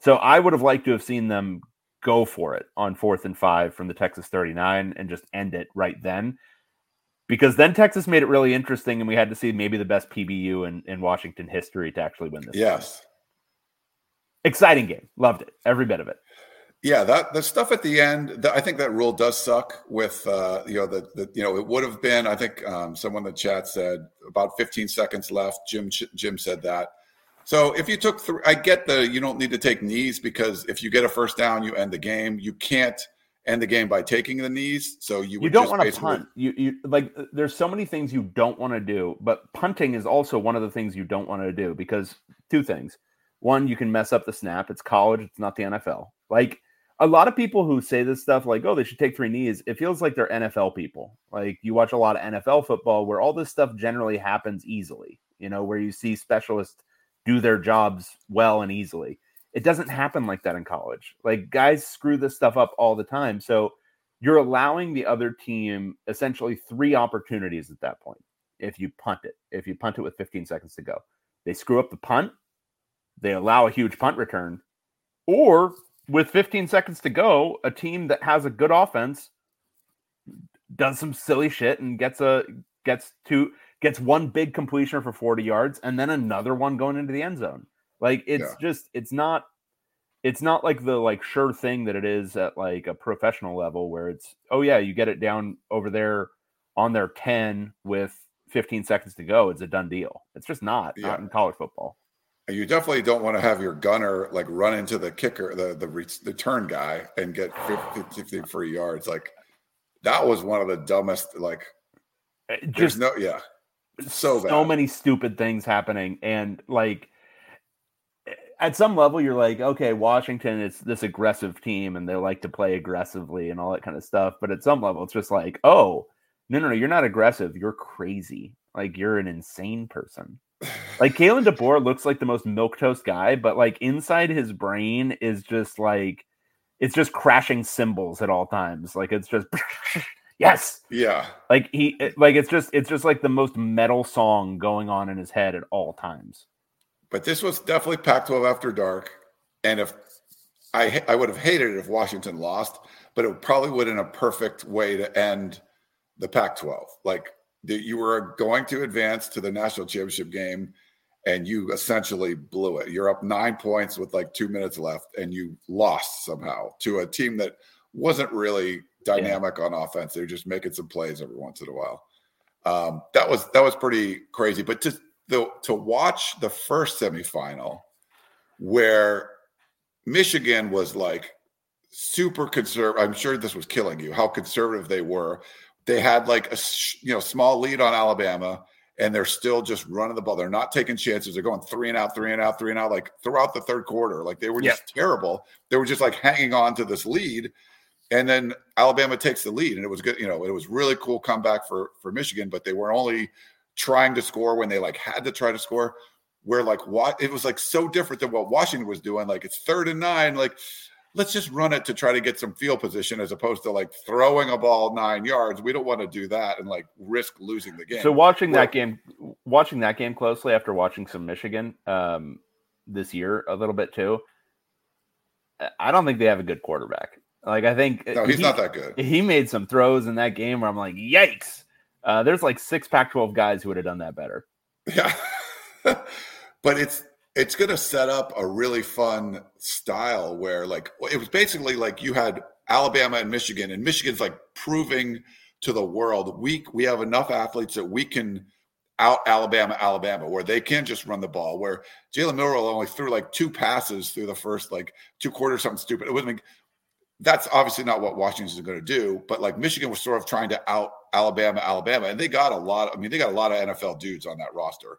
so I would have liked to have seen them go for it on fourth and five from the Texas 39 and just end it right then. Because then Texas made it really interesting, and we had to see maybe the best PBU in, in Washington history to actually win this. game. Yes. Exciting game. Loved it. Every bit of it. Yeah, that the stuff at the end, th- I think that rule does suck. With uh, you know the, the you know it would have been. I think um, someone in the chat said about 15 seconds left. Jim Jim said that. So if you took, th- I get the you don't need to take knees because if you get a first down, you end the game. You can't end the game by taking the knees. So you You don't want to punt. You you like uh, there's so many things you don't want to do, but punting is also one of the things you don't want to do because two things. One, you can mess up the snap. It's college, it's not the NFL. Like a lot of people who say this stuff like, "Oh, they should take three knees." It feels like they're NFL people. Like you watch a lot of NFL football where all this stuff generally happens easily, you know, where you see specialists do their jobs well and easily. It doesn't happen like that in college. Like guys screw this stuff up all the time. So you're allowing the other team essentially three opportunities at that point. If you punt it, if you punt it with 15 seconds to go, they screw up the punt, they allow a huge punt return, or with 15 seconds to go, a team that has a good offense does some silly shit and gets a gets two gets one big completion for 40 yards and then another one going into the end zone. Like it's Yeah. just it's not it's not like the like sure thing that it is at like a professional level where it's oh yeah, you get it down over there on their 10 with 15 seconds to go, it's a done deal. It's just not Yeah. not in college football. You definitely don't want to have your gunner like run into the kicker, the the re- the turn guy, and get 50, 50 free yards. Like that was one of the dumbest. Like eh, there's Just no, yeah, so so bad. many stupid things happening and like eh, at some level you're like okay washington is this aggressive team and they like to play aggressively and all that kind of stuff but at some level it's just like oh no no no you're not aggressive you're crazy like you're an insane person like Kalen DeBoer looks like the most milquetoast guy but like inside his brain is just like it's just crashing cymbals at all times like it's just yes yeah. like he like it's just it's just like the most metal song going on in his head at all times But this was definitely Pac-12 after dark, and if I I would have hated it if Washington lost, but it probably would in a perfect way to end the Pac-12. Like that you were going to advance to the national championship game, and you essentially blew it. You're up nine points with like two minutes left, and you lost somehow to a team that wasn't really dynamic on offense. They're just making some plays every once in a while. Um, that was that was pretty crazy. But to the, to watch the first semifinal where Michigan was like super conservative. I'm sure this was killing you. How conservative they were. They had like a you know small lead on Alabama, and they're still just running the ball. They're not taking chances. They're going three and out, three and out, three and out, like throughout the third quarter. Like they were just terrible. They were just like hanging on to this lead. And then Alabama takes the lead, and it was good. You know, it was really cool comeback for for Michigan, but they were only trying to score when they like had to try to score. Where like what it was like so different than what Washington was doing. Like it's third and nine, like let's just run it to try to get some field position as opposed to like throwing a ball nine yards. We don't want to do that and like risk losing the game. so watching Well- that game watching that game closely after watching some michigan um this year a little bit too I- i don't think they have a good quarterback like i think no, he's he- not that good. he made some throws in that game where i'm like yikes Uh, there's like six Pac-12 guys who would have done that better. Yeah, but it's it's going to set up a really fun style where like it was basically like you had Alabama and Michigan, and Michigan's like proving to the world we we have enough athletes that we can out Alabama, Alabama, where they can't just run the ball. Where Jalen Milroe only threw like two passes through the first like two quarters, something stupid. It wasn't. Like, that's obviously not what Washington is going to do. But like Michigan was sort of trying to out Alabama, Alabama, and they got a lot. I mean, they got a lot of NFL dudes on that roster.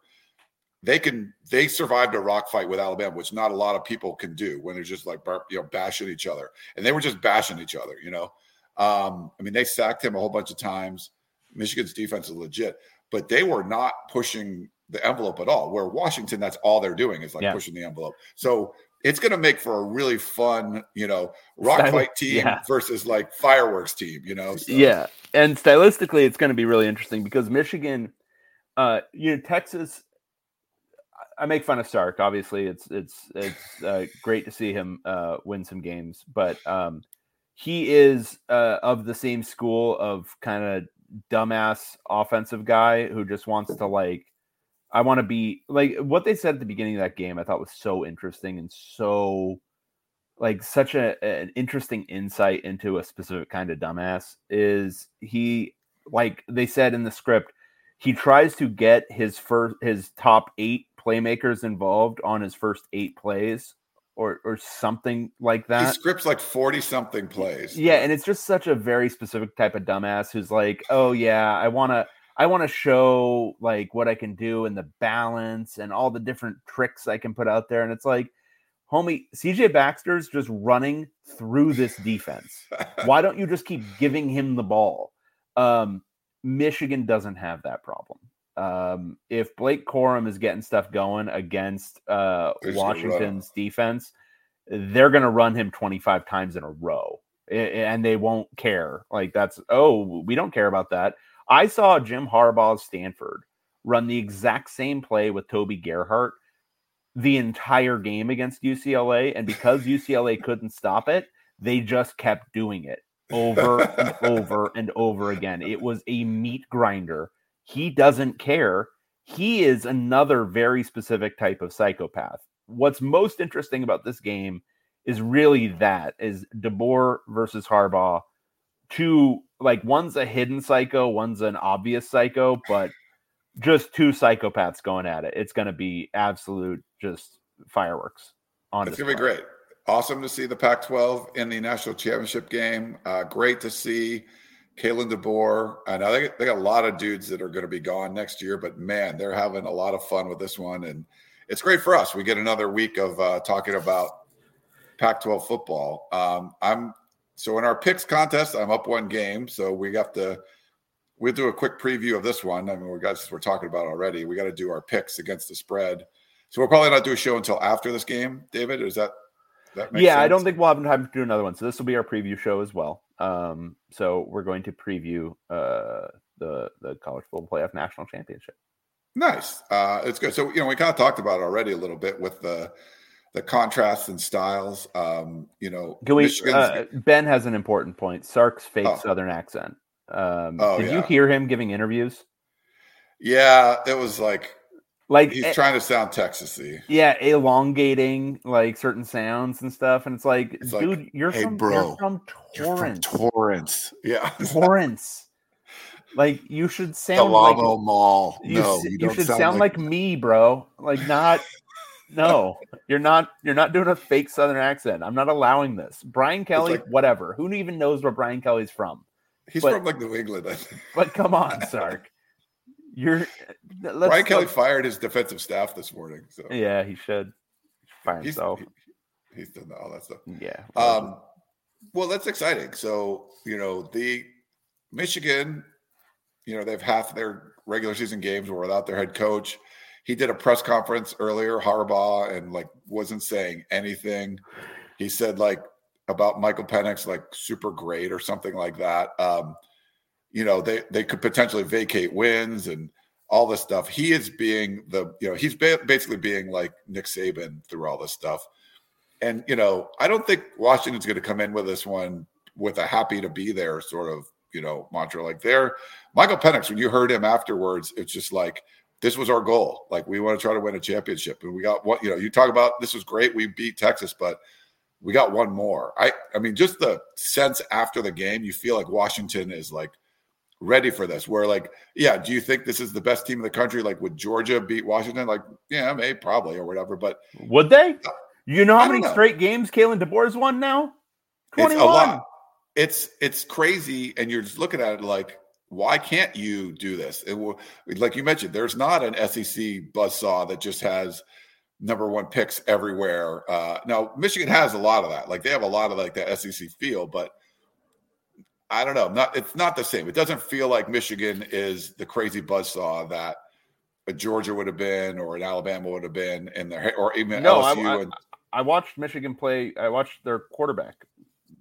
They can. They survived a rock fight with Alabama, which not a lot of people can do when they're just like you know bashing each other, and they were just bashing each other. You know, um, I mean, they sacked him a whole bunch of times. Michigan's defense is legit but they were not pushing the envelope at all. Where Washington, that's all they're doing is like yeah. pushing the envelope. So it's going to make for a really fun, you know, rock fight team yeah. versus like fireworks team, you know? So. Yeah. And stylistically, it's going to be really interesting because Michigan, uh, you know, Texas, I make fun of Sark. Obviously, it's it's it's uh, great to see him uh, win some games, but um, he is uh, of the same school of kind of dumbass offensive guy who just wants to like I want to be like what they said at the beginning of that game I thought was so interesting and so like such a an interesting insight into a specific kind of dumbass is he like they said in the script he tries to get his first his top 8 playmakers involved on his first 8 plays or or something like that. He scripts like 40 something plays. Yeah, and it's just such a very specific type of dumbass who's like, "Oh yeah, I want to I want to show like what I can do and the balance and all the different tricks I can put out there." And it's like, "Homie, CJ Baxter's just running through this defense. Why don't you just keep giving him the ball?" Um Michigan doesn't have that problem. Um, if Blake Corum is getting stuff going against uh, Washington's defense, they're going to run him 25 times in a row and they won't care. Like, that's, oh, we don't care about that. I saw Jim Harbaugh's Stanford run the exact same play with Toby Gerhart the entire game against UCLA. And because UCLA couldn't stop it, they just kept doing it over and over and over again. It was a meat grinder he doesn't care. He is another very specific type of psychopath. What's most interesting about this game is really that is DeBoer versus Harbaugh. Two like one's a hidden psycho, one's an obvious psycho, but just two psychopaths going at it. It's going to be absolute just fireworks. On it's going to be great. Awesome to see the Pac-12 in the national championship game. Uh, great to see Kalen DeBoer. I know they, they got a lot of dudes that are going to be gone next year, but man, they're having a lot of fun with this one. And it's great for us. We get another week of uh, talking about Pac 12 football. Um, I'm so in our picks contest, I'm up one game. So we have to, we'll do a quick preview of this one. I mean, we got, we're talking about already. We got to do our picks against the spread. So we'll probably not do a show until after this game, David. Is that, that yeah, sense? I don't think we'll have time to do another one. So this will be our preview show as well. Um, so we're going to preview uh, the the college football playoff national championship. Nice, uh, it's good. So you know we kind of talked about it already a little bit with the the contrasts and styles. Um, you know, Can we, uh, Ben has an important point. Sark's fake oh. Southern accent. Um, oh, did yeah. you hear him giving interviews? Yeah, it was like like he's eh, trying to sound Texasy. Yeah, elongating like certain sounds and stuff, and it's like, it's dude, like, you're, hey, from, bro, you're from Torrance. You're from Torrance, yeah, Torrance. like you should sound the like Mall. You, no, you, you should sound, sound like, like me, bro. Like not. no, you're not. You're not doing a fake Southern accent. I'm not allowing this. Brian Kelly, like, whatever. Who even knows where Brian Kelly's from? He's but, from like New England, I think. But come on, Sark. You're Brian Kelly fired his defensive staff this morning. So yeah, he should fire he's, himself. He, he's done all that stuff. Yeah. Um. Well, that's exciting. So you know the Michigan, you know they've half their regular season games were without their head coach. He did a press conference earlier, Harbaugh, and like wasn't saying anything. He said like about Michael Penix like super great or something like that. Um, you know they they could potentially vacate wins and all this stuff. He is being the you know he's basically being like Nick Saban through all this stuff. And you know I don't think Washington's going to come in with this one with a happy to be there sort of you know, mantra. Like there, Michael Penix, when you heard him afterwards, it's just like this was our goal. Like we want to try to win a championship, and we got what you know. You talk about this was great. We beat Texas, but we got one more. I I mean, just the sense after the game, you feel like Washington is like ready for this. Where like, yeah, do you think this is the best team in the country? Like, would Georgia beat Washington? Like, yeah, maybe probably or whatever. But would they? You know how many know. straight games Kalen DeBoer's won now? Twenty one. It's it's crazy, and you're just looking at it like, why can't you do this? It will, like you mentioned, there's not an SEC buzzsaw that just has number one picks everywhere. Uh, now Michigan has a lot of that. Like they have a lot of like the SEC feel, but I don't know. Not it's not the same. It doesn't feel like Michigan is the crazy buzzsaw that a Georgia would have been or an Alabama would have been, and the or even no, LSU. I, I, and, I watched Michigan play. I watched their quarterback.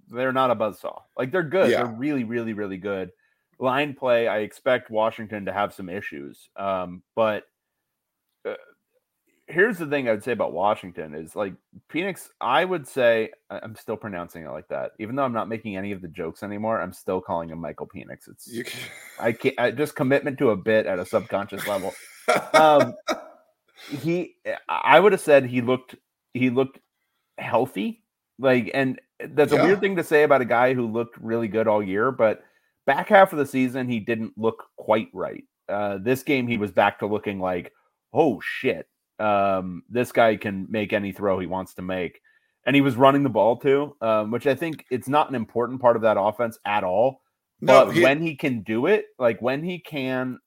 They're not a buzzsaw. Like they're good. Yeah. They're really, really, really good. Line play. I expect Washington to have some issues. Um, but here's the thing I would say about Washington is like Phoenix. I would say I'm still pronouncing it like that, even though I'm not making any of the jokes anymore. I'm still calling him Michael Penix. It's can, I can't I, just commitment to a bit at a subconscious level. Um, he, I would have said he looked he looked healthy, like, and that's a weird thing to say about a guy who looked really good all year, but back half of the season he didn't look quite right. Uh, this game he was back to looking like, oh shit, um, this guy can make any throw he wants to make, and he was running the ball too, um, which I think it's not an important part of that offense at all. No, but he- when he can do it, like when he can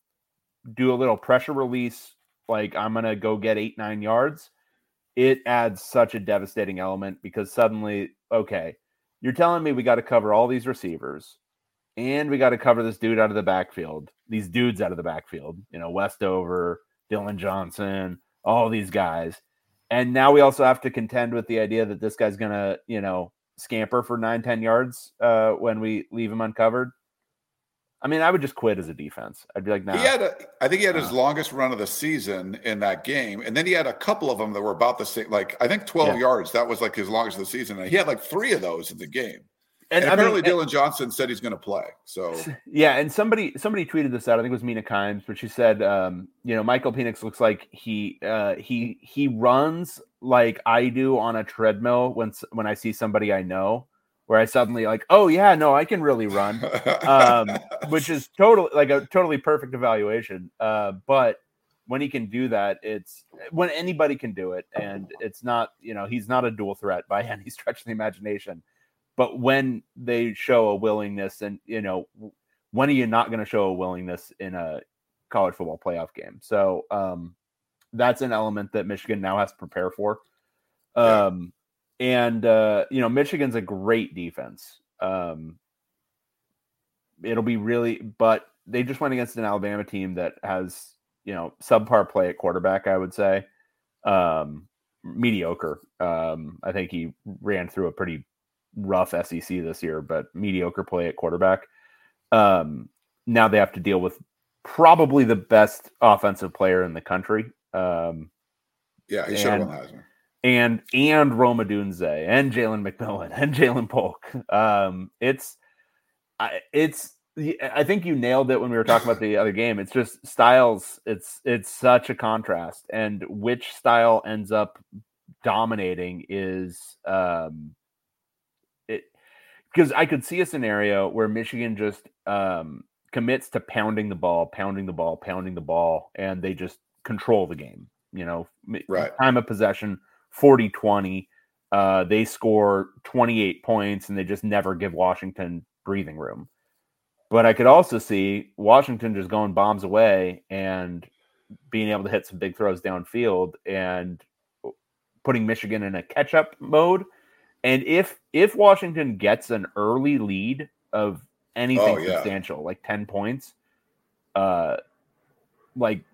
do a little pressure release, like I'm gonna go get eight nine yards, it adds such a devastating element because suddenly, okay, you're telling me we got to cover all these receivers, and we got to cover this dude out of the backfield, these dudes out of the backfield, you know, Westover, Dillon Johnson, all these guys, and now we also have to contend with the idea that this guy's gonna, you know, scamper for nine ten yards uh, when we leave him uncovered. I mean, I would just quit as a defense. I'd be like, nah. He had, a, I think he had his longest run of the season in that game, and then he had a couple of them that were about the same. Like I think twelve Yeah. yards. That was like his longest of the season, and he had like three of those in the game. And, I mean, apparently, and- Dillon Johnson said he's going to play. So Yeah, and somebody somebody tweeted this out. I think it was Mina Kimes, but she said, um, you know, Michael Penix looks like he uh, he he runs like I do on a treadmill when when I see somebody I know, where I suddenly like, oh yeah, no, I can really run, um, which is totally like a totally perfect evaluation. Uh, but when he can do that, it's when anybody can do it, and it's not you know he's not a dual threat by any stretch of the imagination. But when they show a willingness, and you know, when are you not going to show a willingness in a college football playoff game? So um, that's an element that Michigan now has to prepare for. Um, and uh, you know, Michigan's a great defense. Um, it'll be really, but they just went against an Alabama team that has you know subpar play at quarterback. I would say um, mediocre. Um, I think he ran through a pretty rough SEC this year, but mediocre play at quarterback. Um, now they have to deal with probably the best offensive player in the country. Um, yeah, he should have And- won Heisman. and and Rome Odunze and Jalen McMillan and Jalen Polk. Um, it's I, it's I think you nailed it when we were talking about the other game. It's just styles. It's it's such a contrast, and which style ends up dominating is um, because I could see a scenario where Michigan just um, commits to pounding the ball, pounding the ball, pounding the ball, and they just control the game. You know, Right. time of possession 40 20. Uh, they score 28 points and they just never give Washington breathing room. But I could also see Washington just going bombs away and being able to hit some big throws downfield and putting Michigan in a catch up mode. And if if Washington gets an early lead of anything Oh, yeah. substantial, like 10 points, uh like I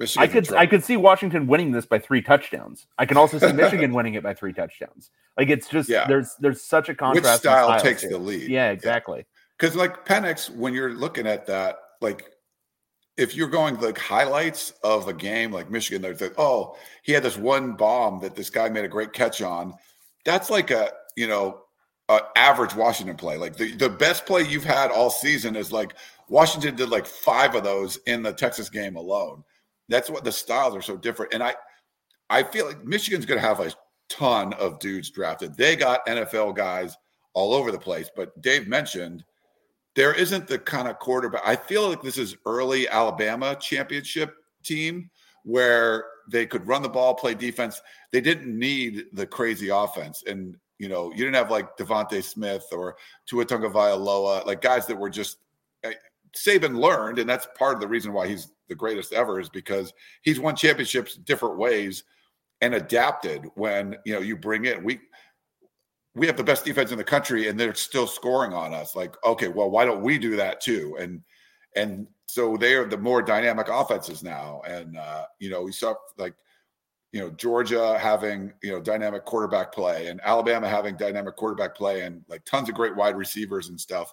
Michigan's could. I could see Washington winning this by three touchdowns. I can also see Michigan winning it by three touchdowns. Like it's just Yeah. there's there's such a contrast. in style takes here. the lead? Yeah, Yeah. exactly. Because like Penix, when you're looking at that, like if you're going like highlights of a game like Michigan, they're like, oh, he had this one bomb that this guy made a great catch on. That's like a you know average Washington play. Like the, the best play you've had all season is like Washington did like five of those in the Texas game alone. That's what the styles are so different. And I I feel like Michigan's going to have a ton of dudes drafted. They got NFL guys all over the place, but Dave mentioned there isn't the kind of quarterback. I feel like this is early Alabama championship team where they could run the ball, play defense. They didn't need the crazy offense. And you know, you didn't have like DeVonta Smith or Tua Tagovailoa, like guys that were just eh, Saban learned, and that's part of the reason why he's the greatest ever is because he's won championships different ways and adapted. When you know you bring in we we have the best defense in the country, and they're still scoring on us. Like, okay, well, why don't we do that too? And and so they are the more dynamic offenses now. And uh, you know, we saw like you know Georgia having you know dynamic quarterback play and Alabama having dynamic quarterback play and like tons of great wide receivers and stuff.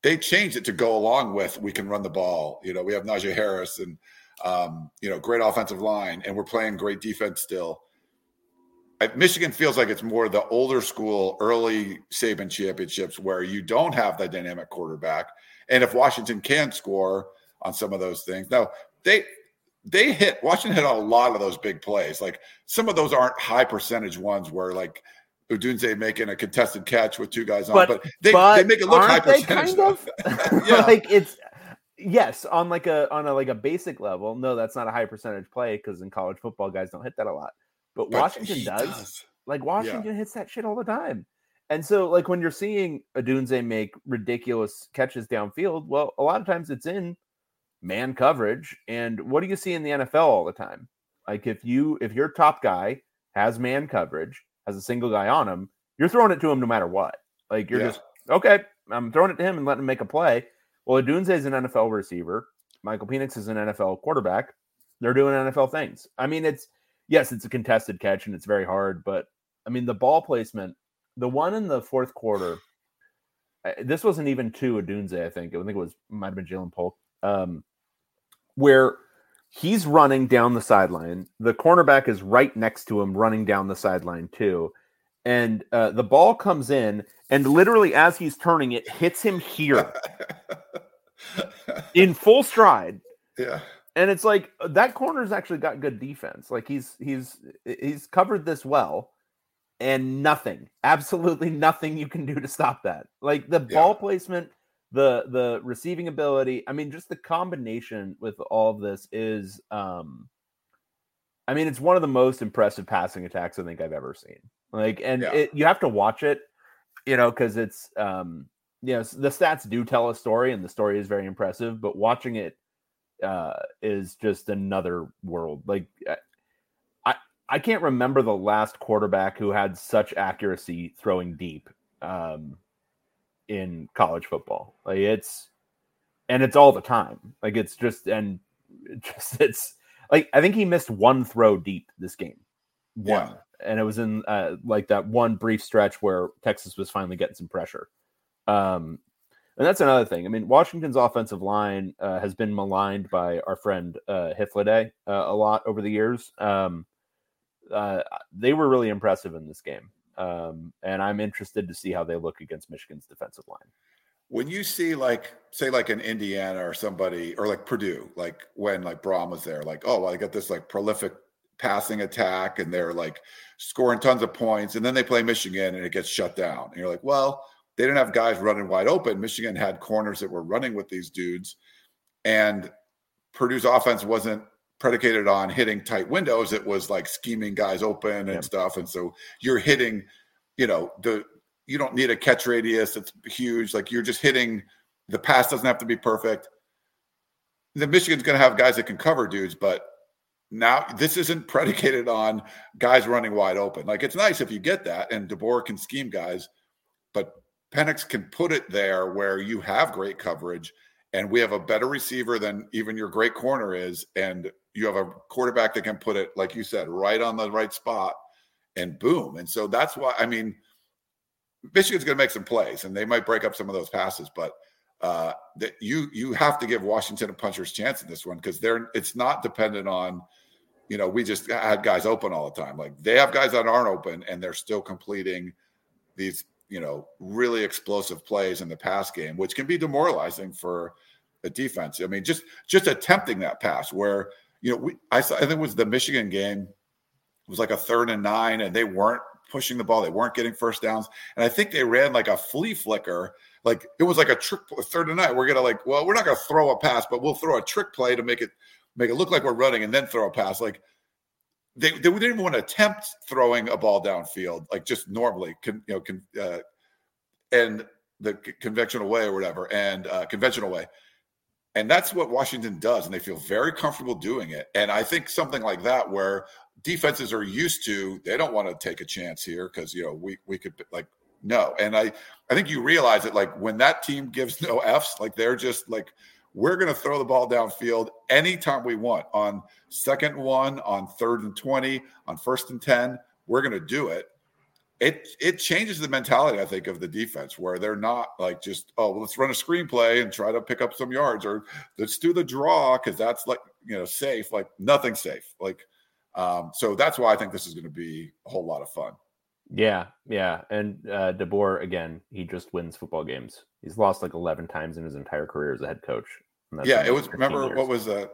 They changed it to go along with we can run the ball. You know, we have Najee Harris and um, you know great offensive line and we're playing great defense still. Michigan feels like it's more the older school, early Saban championships where you don't have that dynamic quarterback. And if Washington can score on some of those things, now they they hit Washington hit a lot of those big plays. Like some of those aren't high percentage ones where like Odunze making a contested catch with two guys on, but, but they, but they make it look high percentage. Kind of? yeah. like it's yes on like a on a like a basic level. No, that's not a high percentage play because in college football guys don't hit that a lot. But, but Washington does. does. Like Washington yeah. hits that shit all the time. And so, like when you're seeing Odunze make ridiculous catches downfield, well, a lot of times it's in man coverage. And what do you see in the NFL all the time? Like if you if your top guy has man coverage, has a single guy on him, you're throwing it to him no matter what. Like you're yeah. just okay, I'm throwing it to him and letting him make a play. Well, Odunze is an NFL receiver. Michael Penix is an NFL quarterback. They're doing NFL things. I mean, it's yes, it's a contested catch and it's very hard, but I mean the ball placement, the one in the fourth quarter. This wasn't even to Odunze, I think. I think it was might have been Jalen Polk. Um, where he's running down the sideline. The cornerback is right next to him, running down the sideline too. And uh, the ball comes in, and literally as he's turning, it hits him here in full stride. Yeah. And it's like that corner's actually got good defense. Like he's he's he's covered this well, and nothing, absolutely nothing you can do to stop that. Like the yeah. ball placement the the receiving ability i mean just the combination with all of this is um i mean it's one of the most impressive passing attacks i think i've ever seen like and yeah. it, you have to watch it you know because it's um you know the stats do tell a story and the story is very impressive but watching it uh is just another world like i i can't remember the last quarterback who had such accuracy throwing deep um in college football. Like it's and it's all the time. Like it's just and just it's like I think he missed one throw deep this game. One. Yeah. And it was in uh, like that one brief stretch where Texas was finally getting some pressure. Um, and that's another thing. I mean, Washington's offensive line uh, has been maligned by our friend uh, Hifliday uh, a lot over the years. Um, uh, they were really impressive in this game. Um, and I'm interested to see how they look against Michigan's defensive line. When you see like, say, like an Indiana or somebody, or like Purdue, like when like Brohm was there, like, oh, well, I got this like prolific passing attack, and they're like scoring tons of points, and then they play Michigan and it gets shut down, and you're like, well, they didn't have guys running wide open. Michigan had corners that were running with these dudes, and Purdue's offense wasn't predicated on hitting tight windows. It was like scheming guys open and yeah. stuff. And so you're hitting, you know, the you don't need a catch radius that's huge. Like you're just hitting the pass doesn't have to be perfect. The Michigan's going to have guys that can cover dudes, but now this isn't predicated on guys running wide open. Like it's nice if you get that, and DeBoer can scheme guys, but Penix can put it there where you have great coverage, and we have a better receiver than even your great corner is, and you have a quarterback that can put it, like you said, right on the right spot and boom. And so that's why, I mean, Michigan's going to make some plays and they might break up some of those passes, but uh, that you you have to give Washington a puncher's chance in this one because they're it's not dependent on you know we just had guys open all the time like they have guys that aren't open and they're still completing these you know, really explosive plays in the pass game, which can be demoralizing for a defense. I mean, just just attempting that pass where you know we I, saw, I think it was the Michigan game it was like a third and nine, and they weren't pushing the ball, they weren't getting first downs, and I think they ran like a flea flicker. Like it was like a trick third and nine. We're gonna like, well, we're not gonna throw a pass, but we'll throw a trick play to make it make it look like we're running, and then throw a pass. Like they, they didn't even want to attempt throwing a ball downfield, like just normally, con, you know, con, uh, and the conventional way or whatever, and uh, conventional way. And that's what Washington does, and they feel very comfortable doing it. And I think something like that, where defenses are used to, they don't want to take a chance here because you know we we could like no. And I I think you realize it like when that team gives no Fs, like they're just like we're going to throw the ball downfield anytime we want on second one, on third and 20, on first and 10. We're going to do it. It it changes the mentality, I think, of the defense where they're not like just, oh, well, let's run a screenplay and try to pick up some yards or let's do the draw because that's like, you know, safe. Like nothing safe. Like, um, so that's why I think this is going to be a whole lot of fun. Yeah, yeah. And uh DeBoer again, he just wins football games. He's lost like 11 times in his entire career as a head coach. Yeah, it was remember years. what was that?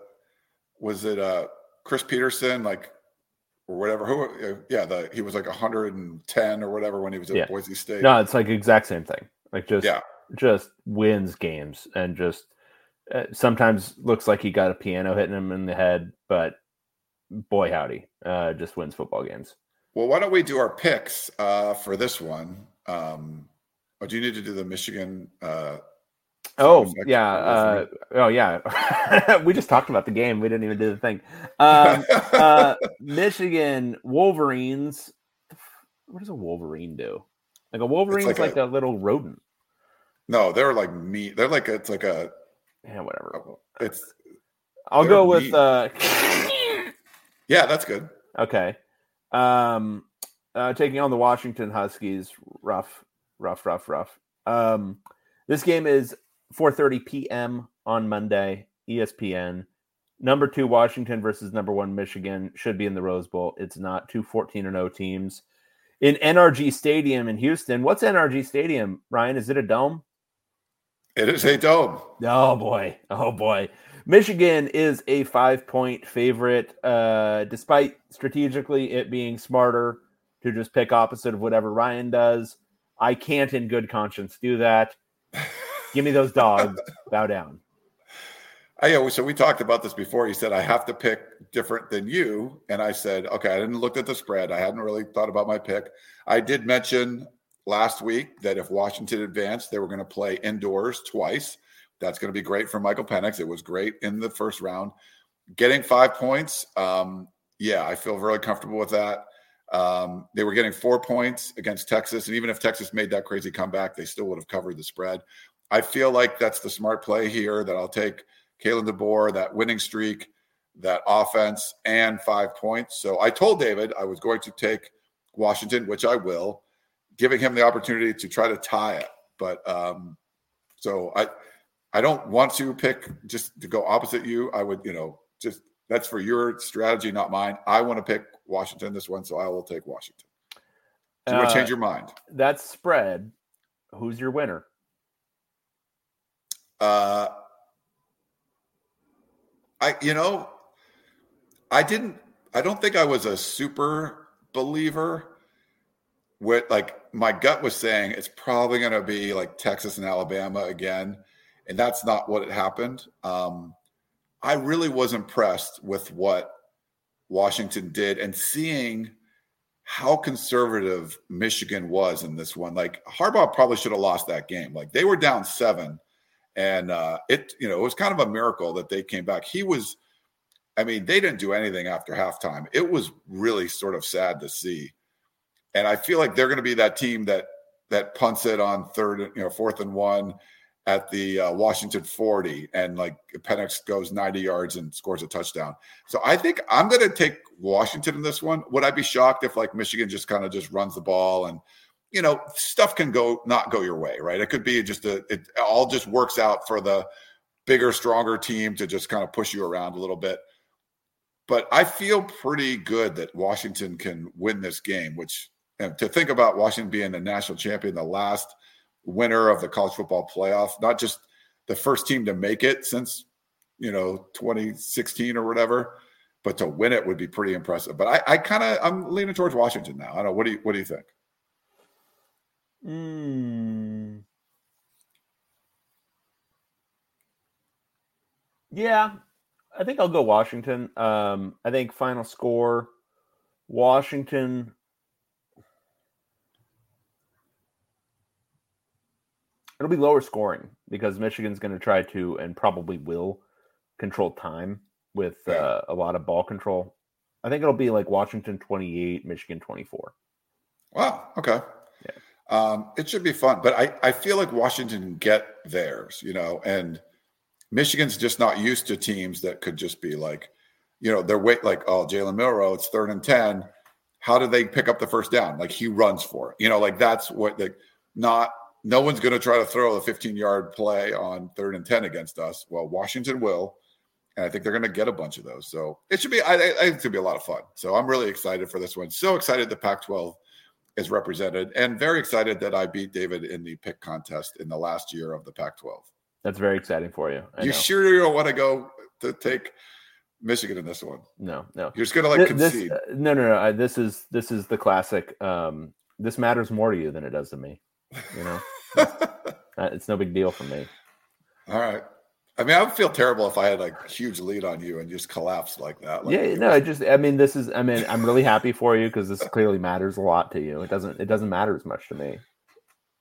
Was it uh Chris Petersen like or whatever who uh, yeah, the he was like 110 or whatever when he was at yeah. Boise State. No, it's like exact same thing. Like just yeah. just wins games and just uh, sometimes looks like he got a piano hitting him in the head, but boy howdy, uh just wins football games. Well, why don't we do our picks uh, for this one? Um, or do you need to do the Michigan? Oh yeah, uh, oh yeah. we just talked about the game. We didn't even do the thing. Um, uh, Michigan Wolverines. What does a Wolverine do? Like a Wolverine's like, like a, a, little rodent. No, they're like meat. They're like a, it's like a yeah, whatever. It's. I'll go with. uh Yeah, that's good. Okay. Um, uh, taking on the Washington Huskies, rough, rough, rough, rough. Um, this game is 4:30 p.m. on Monday, ESPN. Number two Washington versus number one Michigan should be in the Rose Bowl. It's not two 14 and 0 teams in NRG Stadium in Houston. What's NRG Stadium, Ryan? Is it a dome? It is a dome. Oh boy. Oh boy. Michigan is a five point favorite, uh, despite strategically it being smarter to just pick opposite of whatever Ryan does. I can't, in good conscience, do that. Give me those dogs. Bow down. I, yeah, so we talked about this before. You said I have to pick different than you, and I said, okay, I didn't look at the spread. I hadn't really thought about my pick. I did mention last week that if Washington advanced, they were going to play indoors twice. That's going to be great for Michael Penix. It was great in the first round. Getting five points, um, yeah, I feel very comfortable with that. Um, they were getting four points against Texas, and even if Texas made that crazy comeback, they still would have covered the spread. I feel like that's the smart play here. That I'll take Kalen DeBoer, that winning streak, that offense, and five points. So I told David I was going to take Washington, which I will, giving him the opportunity to try to tie it. But um, so I I don't want to pick just to go opposite you. I would, you know, just that's for your strategy, not mine. I want to pick Washington this one, so I will take Washington. Do you uh, want to change your mind? That's spread. Who's your winner? Uh, I you know, I didn't. I don't think I was a super believer. With like my gut was saying, it's probably going to be like Texas and Alabama again and that's not what it happened. Um, I really was impressed with what Washington did and seeing how conservative Michigan was in this one. Like Harbaugh probably should have lost that game. Like they were down seven, and uh, it you know it was kind of a miracle that they came back. He was, I mean, they didn't do anything after halftime. It was really sort of sad to see, and I feel like they're going to be that team that that punts it on third, you know, fourth and one at the uh, Washington 40 and like Penix goes 90 yards and scores a touchdown. So I think I'm going to take Washington in this one. Would I be shocked if like Michigan just kind of just runs the ball and you know stuff can go not go your way, right? It could be just a it all just works out for the bigger stronger team to just kind of push you around a little bit. But I feel pretty good that Washington can win this game, which to think about Washington being the national champion, the last winner of the college football playoff, not just the first team to make it since you know 2016 or whatever, but to win it would be pretty impressive. But I, I kind of I'm leaning towards Washington now. I don't know. What do you what do you think? Mm. Yeah, I think I'll go Washington. Um, I think final score Washington. It'll be lower scoring because Michigan's going to try to and probably will control time with Yeah. uh, a lot of ball control. I think it'll be like Washington 28, Michigan 24. Wow. Okay. Um, it should be fun, but I, I feel like Washington get theirs, you know, and Michigan's just not used to teams that could just be like, you know, they're wait like, oh, Jalen Milroe, it's third and 10. How do they pick up the first down? Like he runs for it, you know, like that's what the not no one's going to try to throw a 15 yard play on third and 10 against us. Well, Washington will. And I think they're going to get a bunch of those. So it should be, I, I think it's going to be a lot of fun. So I'm really excited for this one. So excited the Pac 12 is represented and very excited that I beat David in the pick contest in the last year of the Pac 12. That's very exciting for you. I You know. sure you don't want to go to take Michigan in this one? No, no. You're just going to like this, concede. uh, no, no, no. I, this is this is the classic. Um, this matters more to you than it does to me. You know, Uh, it's no big deal for me. All right. I mean, I would feel terrible if I had like a huge lead on you and just collapsed like that. Like, yeah, no. I just, I mean, this is. I mean, I'm really happy for you because this clearly matters a lot to you. It doesn't. It doesn't matter as much to me.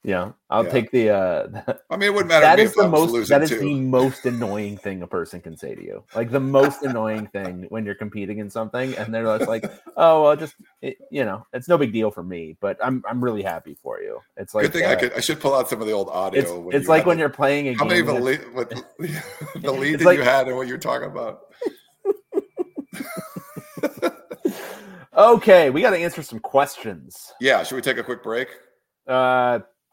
Yeah, I'll Yeah. take the. uh I mean, it wouldn't matter That is the most. That is too. the most annoying thing a person can say to you. Like the most annoying thing when you're competing in something, and they're just like, "Oh, well, just it, you know, it's no big deal for me." But I'm I'm really happy for you. It's like Good thing I uh, could. I should pull out some of the old audio. It's when it's like when you're playing a How many game. of the that- lead, what, the lead that like- you had and what you're talking about? okay, we got to answer some questions. Yeah. Should we take a quick break? Uh,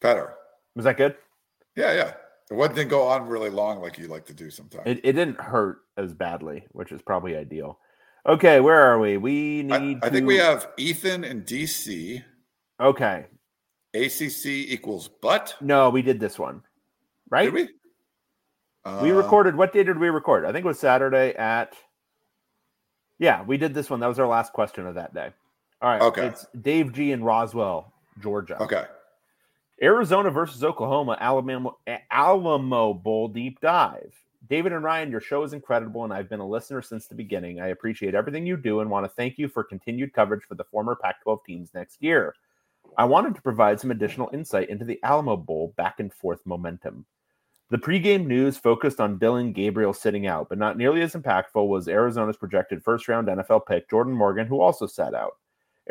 Better. Was that good? Yeah, yeah. It one didn't go on really long like you like to do sometimes. It, it didn't hurt as badly, which is probably ideal. Okay, where are we? We I, need. I think we have Ethan and DC. Okay. ACC equals but. No, we did this one, right? Did we? We Uh, recorded. What day did we record? I think it was Saturday at. Yeah, we did this one. That was our last question of that day. All right. Okay. It's Dave G in Roswell, Georgia. Okay. Arizona versus Oklahoma, Alabama, Alamo Bowl deep dive. David and Ryan, your show is incredible, and I've been a listener since the beginning. I appreciate everything you do and want to thank you for continued coverage for the former Pac 12 teams next year. I wanted to provide some additional insight into the Alamo Bowl back and forth momentum. The pregame news focused on Dillon Gabriel sitting out, but not nearly as impactful was Arizona's projected first round NFL pick, Jordan Morgan, who also sat out.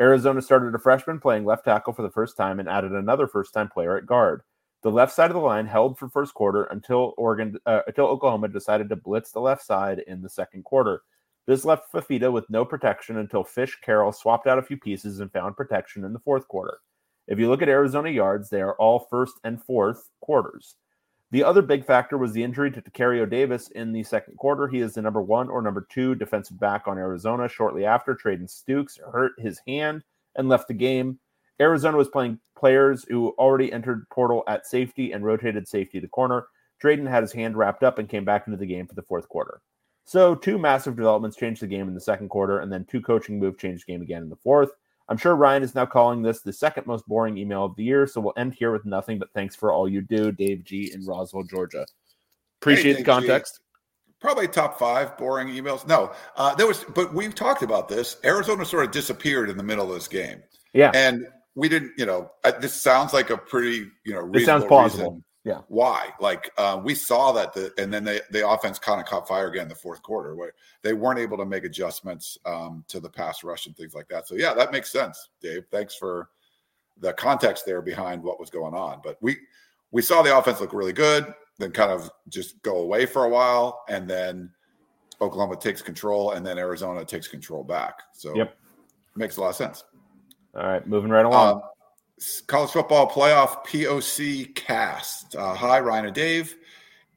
Arizona started a freshman playing left tackle for the first time and added another first time player at guard. The left side of the line held for first quarter until Oregon uh, until Oklahoma decided to blitz the left side in the second quarter. This left Fifita with no protection until Fisch Carroll swapped out a few pieces and found protection in the fourth quarter. If you look at Arizona yards, they are all first and fourth quarters. The other big factor was the injury to Cario Davis in the second quarter. He is the number one or number two defensive back on Arizona. Shortly after, Treydan Stukes hurt his hand and left the game. Arizona was playing players who already entered portal at safety and rotated safety to corner. Drayden had his hand wrapped up and came back into the game for the fourth quarter. So, two massive developments changed the game in the second quarter, and then two coaching moves changed the game again in the fourth. I'm sure Ryan is now calling this the second most boring email of the year, so we'll end here with nothing but thanks for all you do, Dave G. in Roswell, Georgia. Appreciate the context. G. Probably top five boring emails. No, uh, there was, but we've talked about this. Arizona sort of disappeared in the middle of this game. Yeah. And we didn't, you know, this sounds like a pretty, you know, It sounds plausible. reason Yeah. Why? Like uh, we saw that the and then they, the offense kind of caught fire again in the fourth quarter where they weren't able to make adjustments um, to the pass rush and things like that. So yeah, that makes sense, Dave. Thanks for the context there behind what was going on. But we we saw the offense look really good, then kind of just go away for a while, and then Oklahoma takes control, and then Arizona takes control back. So Yep. makes a lot of sense. All right, moving right along. Um, college football playoff POC cast. Uh, hi, Ryan and Dave.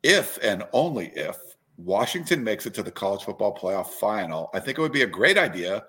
If and only if Washington makes it to the college football playoff final, I think it would be a great idea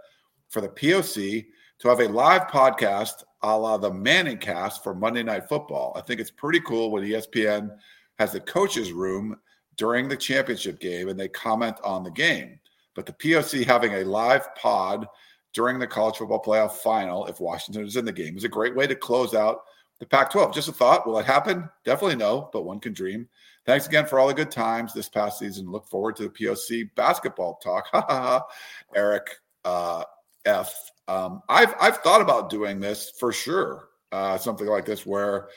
for the POC to have a live podcast a la the Manning cast for Monday Night Football. I think it's pretty cool when ESPN has the coaches' room during the championship game and they comment on the game. But the POC having a live pod during the college football playoff final, if Washington is in the game, is a great way to close out the Pac 12. Just a thought. Will it happen? Definitely no, but one can dream. Thanks again for all the good times this past season. Look forward to the POC basketball talk. Ha ha ha. Eric uh, F. Um, I've I've thought about doing this for sure. Uh, something like this where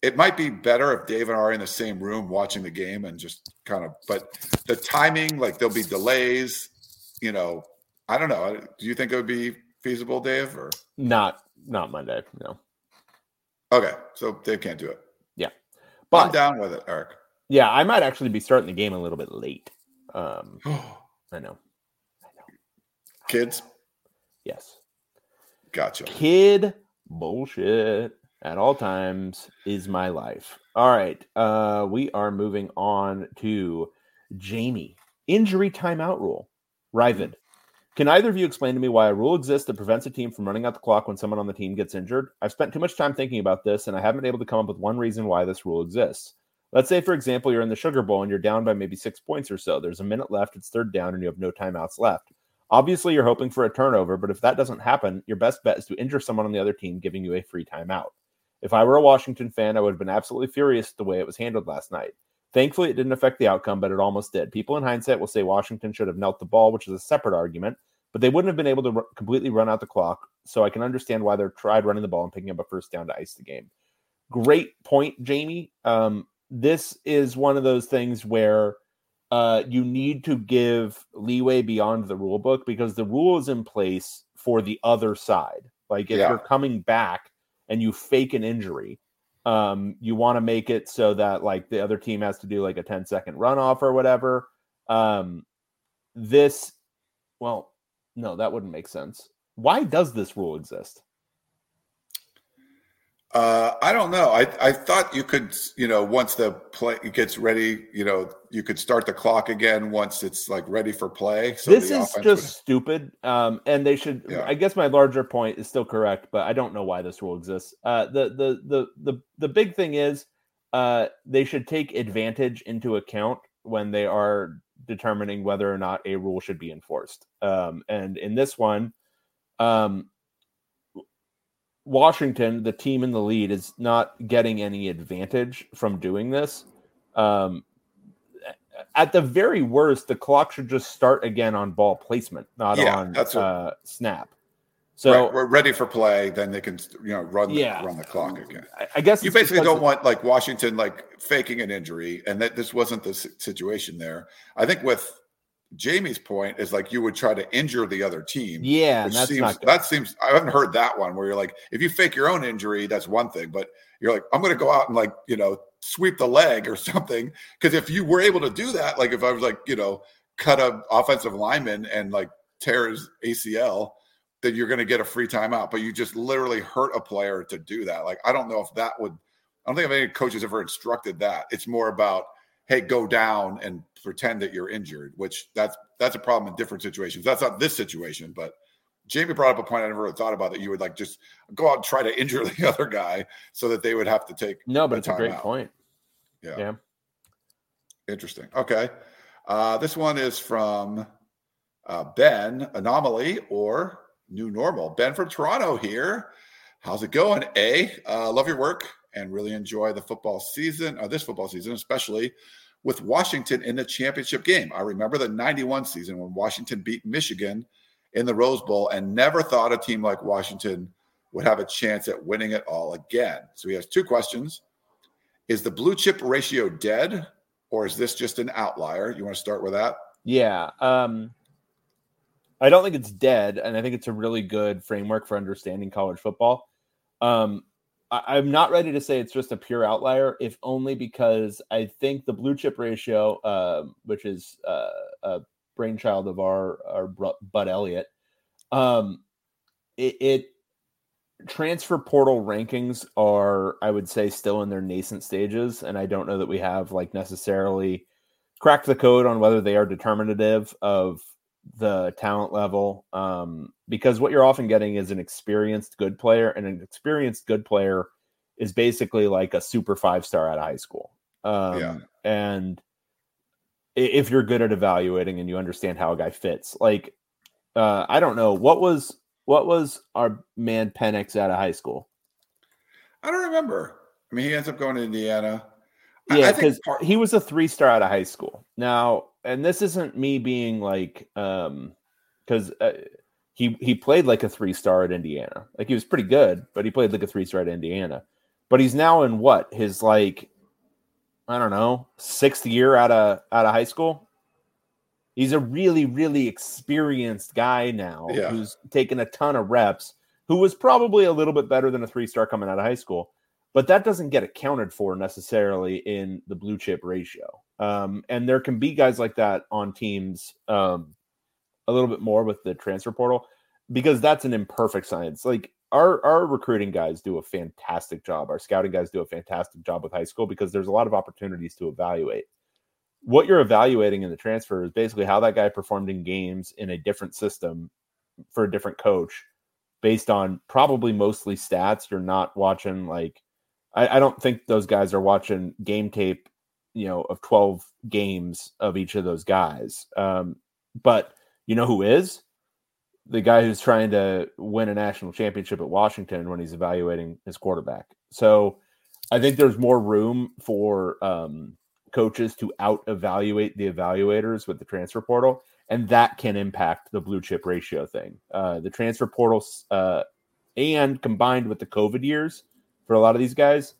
it might be better if Dave and I are in the same room watching the game and just kind of. But the timing, like there'll be delays. You know, I don't know. Do you think it would be feasible, Dave? Or not not Monday. No. okay, so Dave can't do it. Yeah. but I'm down with it, Eric. yeah, I might actually be starting the game a little bit late. Um, I know. Kids, Yes. gotcha. Kid bullshit at all times is my life. All right. Uh we are moving on to Jamie. Injury timeout rule. Riven. Can either of you explain to me why a rule exists that prevents a team from running out the clock when someone on the team gets injured? I've spent too much time thinking about this and I haven't been able to come up with one reason why this rule exists. Let's say, for example, you're in the Sugar Bowl and you're down by maybe six points or so. There's a minute left, it's third down, and you have no timeouts left. Obviously, you're hoping for a turnover, but if that doesn't happen, your best bet is to injure someone on the other team, giving you a free timeout. If I were a Washington fan, I would have been absolutely furious at the way it was handled last night. Thankfully, it didn't affect the outcome, but it almost did. People in hindsight will say Washington should have knelt the ball, which is a separate argument, but they wouldn't have been able to r- completely run out the clock. So I can understand why they tried running the ball and picking up a first down to ice the game. Great point, Jamie. Um, this is one of those things where uh, you need to give leeway beyond the rule book because the rule is in place for the other side. Like if Yeah. you're coming back and you fake an injury, um, you want to make it so that like the other team has to do like a 10 second runoff or whatever. Um, this, well, no, that wouldn't make sense. Why does this rule exist? Uh, I don't know. I, I thought you could, you know, once the play gets ready, you know, you could start the clock again once it's like ready for play. So this is just would- stupid. Um, and they should. Yeah. I guess my larger point is still correct, but I don't know why this rule exists. Uh, the the the the the big thing is, uh, they should take advantage into account when they are determining whether or not a rule should be enforced. Um, and in this one, um, Washington, the team in the lead, is not getting any advantage from doing this. Um, at the very worst, the clock should just start again on ball placement, not Yeah, on what- uh, snap. So right, we're ready for play. Then they can, you know, run the, Yeah. run the clock again. I, I guess You basically don't want like Washington like faking an injury, and that this wasn't the situation there. I think with Jamie's point is like you would try to injure the other team. Yeah, which that's seems not good. that seems I haven't heard that one where you're like if you fake your own injury, that's one thing, but you're like I'm going to go out and like you know sweep the leg or something because if you were able to do that, like if I was like you know cut a offensive lineman and like tear his ACL, then you're going to get a free timeout. But you just literally hurt a player to do that. Like I don't know if that would. I don't think any coaches ever instructed that. It's more about hey, go down and pretend that you're injured, which that's that's a problem in different situations. That's not this situation, but Jamie brought up a point I never really thought about that you would like just go out and try to injure the other guy so that they would have to take no, but it's a great out. point. Yeah. yeah. Interesting. Okay. Uh, this one is from uh, Ben Anomaly or New Normal. Ben from Toronto here. How's it going? A, uh, love your work and really enjoy the football season, or uh, this football season, especially with Washington in the championship game. I remember the 91 season when Washington beat Michigan in the Rose Bowl and never thought a team like Washington would have a chance at winning it all again. So he has two questions. Is the blue chip ratio dead or is this just an outlier? You want to start with that? Yeah. Um, I don't think it's dead, and I think it's a really good framework for understanding college football. Um, I, am not ready to say it's just a pure outlier, if only because I think the blue chip ratio, uh, which is uh, a brainchild of our our Bud Elliott, um, it, it transfer portal rankings are, I would say, still in their nascent stages, and I don't know that we have like necessarily cracked the code on whether they are determinative of the talent level. Um, because what you're often getting is an experienced good player, and an experienced good player is basically like a super five star out of high school. Um, yeah. And if you're good at evaluating and you understand how a guy fits, like uh, I don't know what was what was our man Penix out of high school? I don't remember. I mean, he ends up going to Indiana. Yeah, because part- he was a three star out of high school. Now, and this isn't me being like, um, because uh, he he played like a three star at Indiana. Like he was pretty good, but he played like a three star at Indiana. But he's now in what his like, I don't know, sixth year out of out of high school. He's a really, really experienced guy now yeah. who's taken a ton of reps, who was probably a little bit better than a three star coming out of high school. But that doesn't get accounted for necessarily in the blue chip ratio. Um, and there can be guys like that on teams um, a little bit more with the transfer portal because that's an imperfect science. Like our our recruiting guys do a fantastic job. Our scouting guys do a fantastic job with high school because there's a lot of opportunities to evaluate what you're evaluating in the transfer is basically how that guy performed in games in a different system for a different coach based on probably mostly stats. You're not watching like I, I, don't think those guys are watching game tape, you know, of 12 games of each of those guys. Um, but you know who is? The guy who's trying to win a national championship at Washington when he's evaluating his quarterback. So I think there's more room for um, coaches to out evaluate the evaluators with the transfer portal, and that can impact the blue chip ratio thing. Uh, the transfer portal, uh, and combined with the COVID years for a lot of these guys,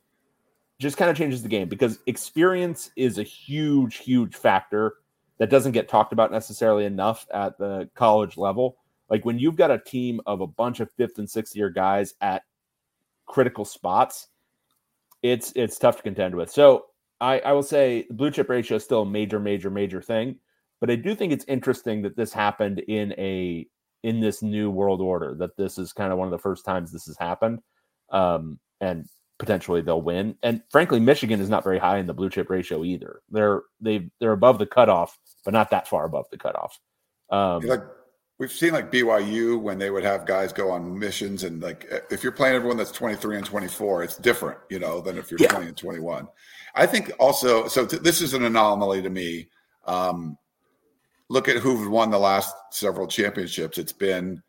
just kind of changes the game because experience is a huge, huge factor that doesn't get talked about necessarily enough at the college level. Like when you've got a team of a bunch of fifth and sixth year guys at critical spots, it's it's tough to contend with. So I, I will say the blue chip ratio is still a major, major, major thing. But I do think it's interesting that this happened in a in this new world order. That this is kind of one of the first times this has happened, um, and potentially they'll win. And frankly, Michigan is not very high in the blue chip ratio either. They're they they're above the cutoff, but not that far above the cutoff. Um, like we've seen like BYU when they would have guys go on missions and like if you're playing everyone that's 23 and 24, it's different, you know, than if you're yeah. 20 and 21. I think also, so t- this is an anomaly to me. Um, look at who've won the last several championships. It's been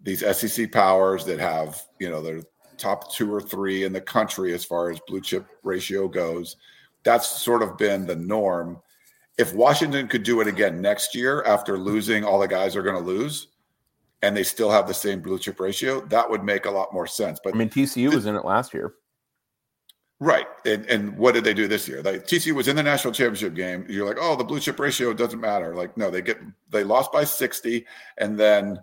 these SEC powers that have, you know, they're top two or three in the country as far as blue chip ratio goes. That's sort of been the norm. If Washington could do it again next year after losing all the guys are going to lose, and they still have the same blue chip ratio, that would make a lot more sense. But I mean, TCU was in it last year. Right. And, and what did they do this year? Like TCU was in the national championship game. You're like, oh, the blue chip ratio doesn't matter. Like, no, they get they lost by 60 and then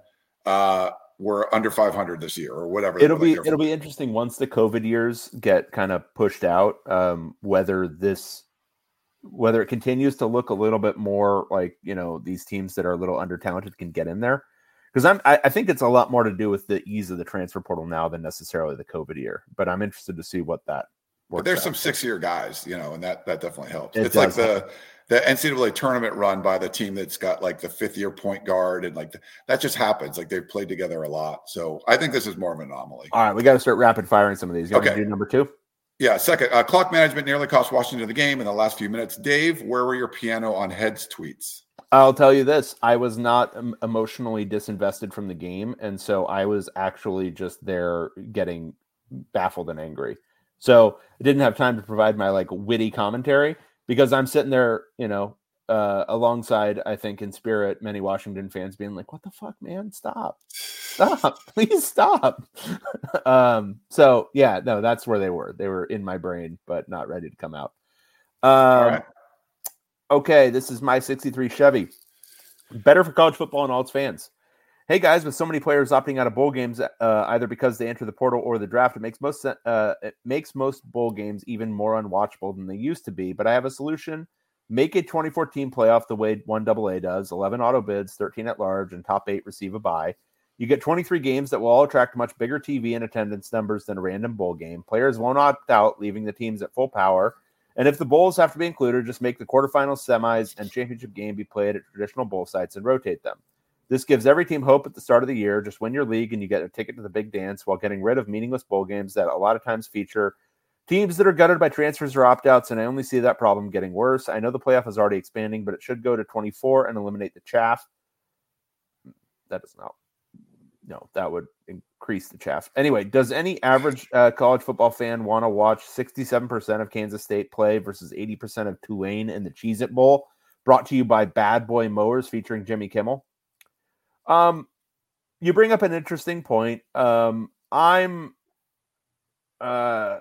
uh we're under 500 this year or whatever. It'll be it'll be interesting once the COVID years get kind of pushed out, um, whether this whether it continues to look a little bit more like you know these teams that are a little under talented can get in there because I'm I, I, think it's a lot more to do with the ease of the transfer portal now than necessarily the COVID year. But I'm interested to see what that but there's out. some six year guys, you know, and that that definitely helps. It it's like the the NCAA tournament run by the team that's got like the fifth year point guard and like the, that just happens. Like they've played together a lot. So I think this is more of an anomaly. All right, we got to start rapid firing some of these. You okay. do number two? Yeah, second. Uh, clock management nearly cost Washington the game in the last few minutes. Dave, where were your piano on heads tweets? I'll tell you this: I was not emotionally disinvested from the game, and so I was actually just there getting baffled and angry. So I didn't have time to provide my like witty commentary because I'm sitting there, you know, uh, alongside, I think, in spirit, many Washington fans being like, "What the fuck, man? Stop, stop, please stop." um, so yeah, no, that's where they were. They were in my brain, but not ready to come out. Um, Okay, this is my '63 Chevy. Better for college football and all its fans. Hey guys, with so many players opting out of bowl games, uh, either because they enter the portal or the draft, it makes most uh, it makes most bowl games even more unwatchable than they used to be. But I have a solution: make a 2014 playoff the way one AA does: 11 auto bids, 13 at large, and top eight receive a bye. You get 23 games that will all attract much bigger TV and attendance numbers than a random bowl game. Players won't opt out, leaving the teams at full power. And if the bowls have to be included, just make the quarterfinals, semis, and championship game be played at traditional bowl sites and rotate them. This gives every team hope at the start of the year. Just win your league and you get a ticket to the big dance while getting rid of meaningless bowl games that a lot of times feature teams that are gutted by transfers or opt outs. And I only see that problem getting worse. I know the playoff is already expanding, but it should go to 24 and eliminate the chaff. That does not. No, that would increase the chaff. Anyway, does any average uh, college football fan want to watch 67% of Kansas State play versus 80% of Tulane in the Cheez It Bowl? Brought to you by Bad Boy Mowers featuring Jimmy Kimmel. Um, you bring up an interesting point. Um, I'm, uh,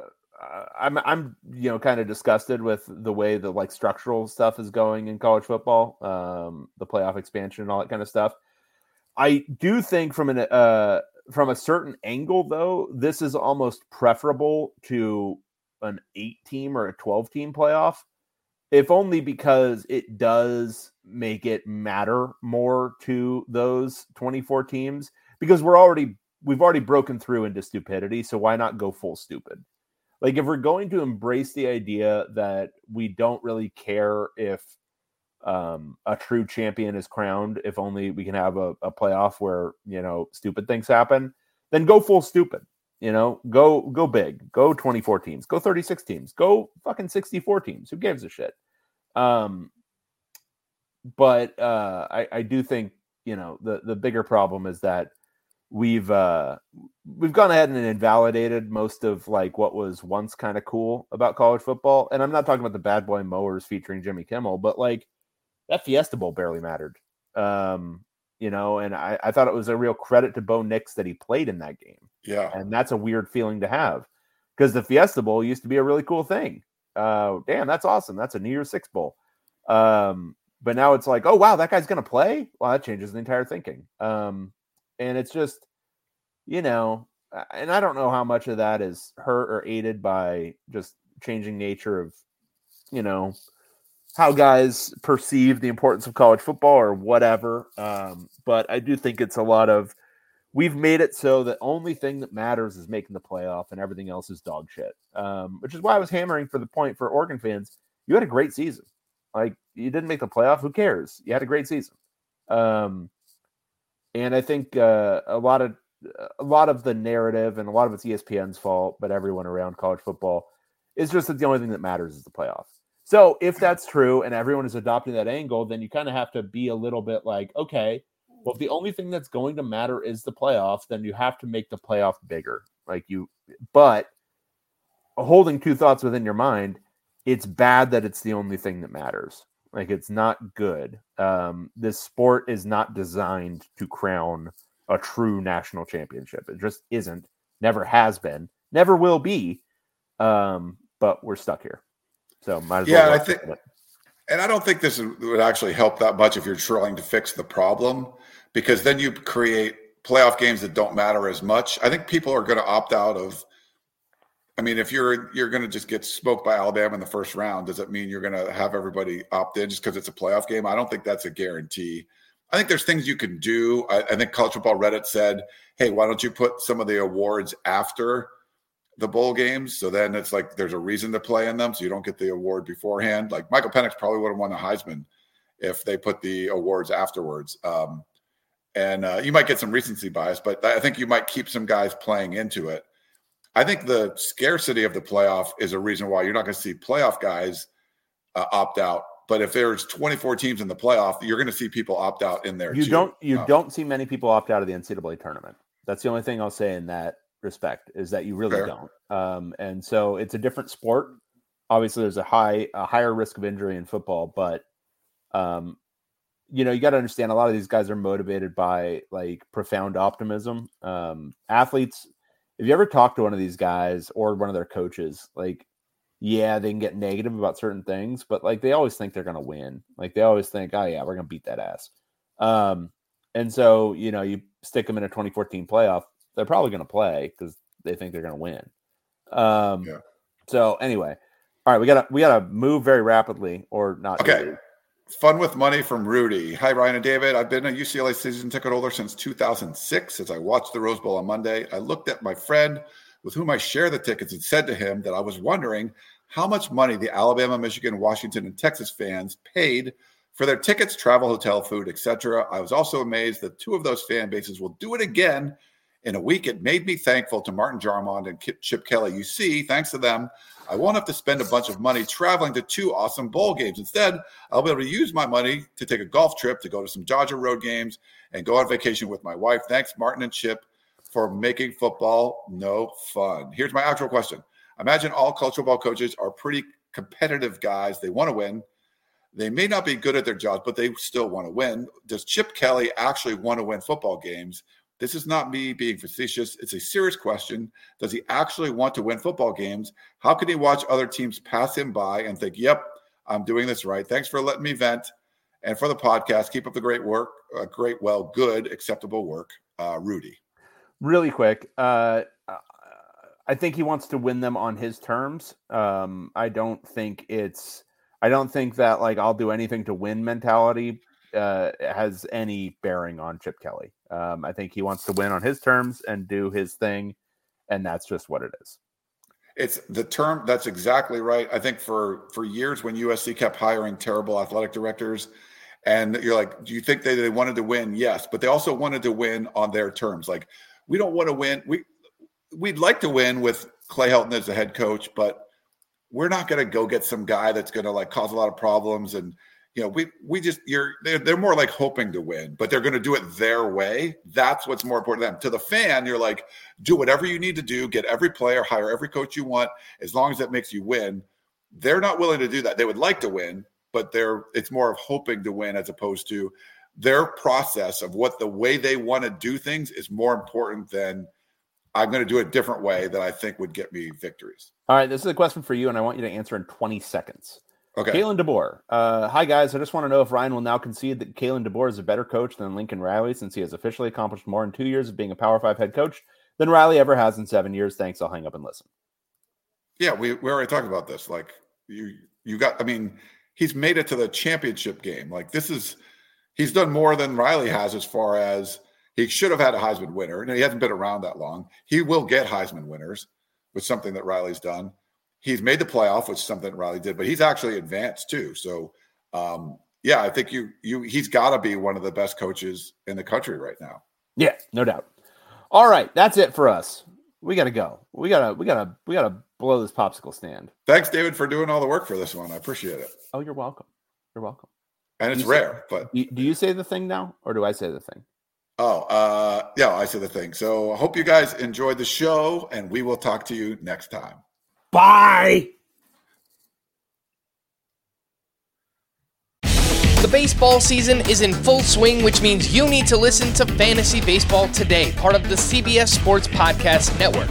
I'm, I'm, you know, kind of disgusted with the way the like structural stuff is going in college football, um, the playoff expansion and all that kind of stuff. I do think from an, uh, from a certain angle, though, this is almost preferable to an eight team or a 12 team playoff if only because it does make it matter more to those 24 teams because we're already we've already broken through into stupidity so why not go full stupid? Like if we're going to embrace the idea that we don't really care if um, a true champion is crowned if only we can have a, a playoff where you know stupid things happen then go full stupid you know? Go go big. Go 24 teams. Go 36 teams. Go fucking 64 teams. Who gives a shit um, but uh, I, I do think you know the the bigger problem is that we've uh, we've gone ahead and invalidated most of like what was once kind of cool about college football. And I'm not talking about the bad boy mowers featuring Jimmy Kimmel, but like that Fiesta Bowl barely mattered. Um, you know, and I, I thought it was a real credit to Bo Nix that he played in that game. Yeah. And that's a weird feeling to have because the Fiesta Bowl used to be a really cool thing uh, damn, that's awesome. That's a New Year's Six bowl. Um, but now it's like, oh wow, that guy's gonna play. Well, that changes the entire thinking. Um, and it's just, you know, and I don't know how much of that is hurt or aided by just changing nature of, you know, how guys perceive the importance of college football or whatever. Um, but I do think it's a lot of we've made it so the only thing that matters is making the playoff and everything else is dog shit. Um, which is why I was hammering for the point for Oregon fans. You had a great season. Like you didn't make the playoff. Who cares? You had a great season. Um, and I think uh, a lot of a lot of the narrative and a lot of it's ESPN's fault, but everyone around college football is just that the only thing that matters is the playoff. So if that's true and everyone is adopting that angle, then you kind of have to be a little bit like, okay, well, if the only thing that's going to matter is the playoff, then you have to make the playoff bigger. Like you, but holding two thoughts within your mind, it's bad that it's the only thing that matters. Like it's not good. Um, this sport is not designed to crown a true national championship. It just isn't. Never has been. Never will be. Um, but we're stuck here. So might as yeah, well. I think. And I don't think this would actually help that much if you're trying to fix the problem because then you create playoff games that don't matter as much. I think people are going to opt out of. I mean, if you're you're going to just get smoked by Alabama in the first round, does it mean you're going to have everybody opt in just because it's a playoff game? I don't think that's a guarantee. I think there's things you can do. I, I think College Football Reddit said, "Hey, why don't you put some of the awards after the bowl games. So then it's like there's a reason to play in them, so you don't get the award beforehand. Like Michael Penix probably would have won the Heisman if they put the awards afterwards. Um, and uh, you might get some recency bias, but I think you might keep some guys playing into it. I think the scarcity of the playoff is a reason why you're not going to see playoff guys uh, opt out. But if there's 24 teams in the playoff, you're going to see people opt out in there. You too. don't you Uh, don't see many people opt out of the NCAA tournament. That's the only thing I'll say in that respect is that you really Fair. don't. Um, and so it's a different sport. Obviously, there's a high a higher risk of injury in football, but um, you know you got to understand a lot of these guys are motivated by like profound optimism. Um, athletes, if you ever talk to one of these guys or one of their coaches, like yeah, they can get negative about certain things, but like they always think they're going to win. Like they always think, oh yeah, we're going to beat that ass. Um, and so you know, you stick them in a 2014 playoff, they're probably going to play because they think they're going to win. Um, Yeah. So anyway, all right, we gotta we gotta move very rapidly, or not. Okay. Fun with money from Rudy. Hi, Ryan and David. I've been a UCLA season ticket holder since 2006. As I watched the Rose Bowl on Monday, I looked at my friend with whom I share the tickets and said to him that I was wondering how much money the Alabama, Michigan, Washington, and Texas fans paid for their tickets, travel, hotel, food, etc. I was also amazed that two of those fan bases will do it again in a week. It made me thankful to Martin Jarmond and Chip Kelly. You see, thanks to them, I won't have to spend a bunch of money traveling to two awesome bowl games. Instead, I'll be able to use my money to take a golf trip, to go to some Dodger road games, and go on vacation with my wife. Thanks, Martin and Chip, for making football no fun. Here's my actual question. Imagine all cultural ball coaches are pretty competitive guys. They want to win. They may not be good at their jobs, but they still want to win. Does Chip Kelly actually want to win football games? This is not me being facetious. It's a serious question. Does he actually want to win football games? How can he watch other teams pass him by and think, yep, I'm doing this right? Thanks for letting me vent. And for the podcast, keep up the great work, uh, great, well, good, acceptable work. Uh, Rudy. really quick. Uh, I think he wants to win them on his terms. Um, I don't think it's. I don't think that like I'll do anything to win mentality uh, has any bearing on Chip Kelly. Um, I think he wants to win on his terms and do his thing, and that's just what it is. It's the term. That's exactly right. I think for for years when USC kept hiring terrible athletic directors, and you're like, do you think they, they wanted to win? Yes, but they also wanted to win on their terms. Like, we don't want to win. We we'd like to win with Clay Helton as the head coach, but we're not going to go get some guy that's going to like cause a lot of problems. And you know, we we just you're they're, they're more like hoping to win, but they're going to do it their way. That's what's more important to them. To the fan, you're like, do whatever you need to do, get every player, hire every coach you want, as long as that makes you win. They're not willing to do that. They would like to win, but they're it's more of hoping to win as opposed to their process of what the way they want to do things is more important than I'm going to do it a different way that I think would get me victories. All right, this is a question for you, and I want you to answer in 20 seconds. Okay. Kalen DeBoer. Uh, hi, guys. I just want to know if Ryan will now concede that Kalen DeBoer is a better coach than Lincoln Riley since he has officially accomplished more in two years of being a Power Five head coach than Riley ever has in seven years. Thanks. I'll hang up and listen. Yeah, we, we already talked about this. Like you you got I mean, he's made it to the championship game. Like this is he's done more than Riley has as far as he should have had a Heisman winner. And he hasn't been around that long. He will get Heisman winners, with something that Riley's done. He's made the playoff, which is something Riley did, but he's actually advanced too. So um yeah, I think you you he's gotta be one of the best coaches in the country right now. Yeah, no doubt. All right, that's it for us. We gotta go. We gotta we gotta we gotta blow this popsicle stand. Thanks, David, for doing all the work for this one. I appreciate it. Oh, you're welcome. You're welcome. And it's You say- rare, but You- Do you say the thing now, or do I say the thing? Oh, uh, yeah, I say the thing. So I hope you guys enjoyed the show, and we will talk to you next time. Bye. The baseball season is in full swing, which means you need to listen to Fantasy Baseball Today, part of the CBS Sports Podcast Network.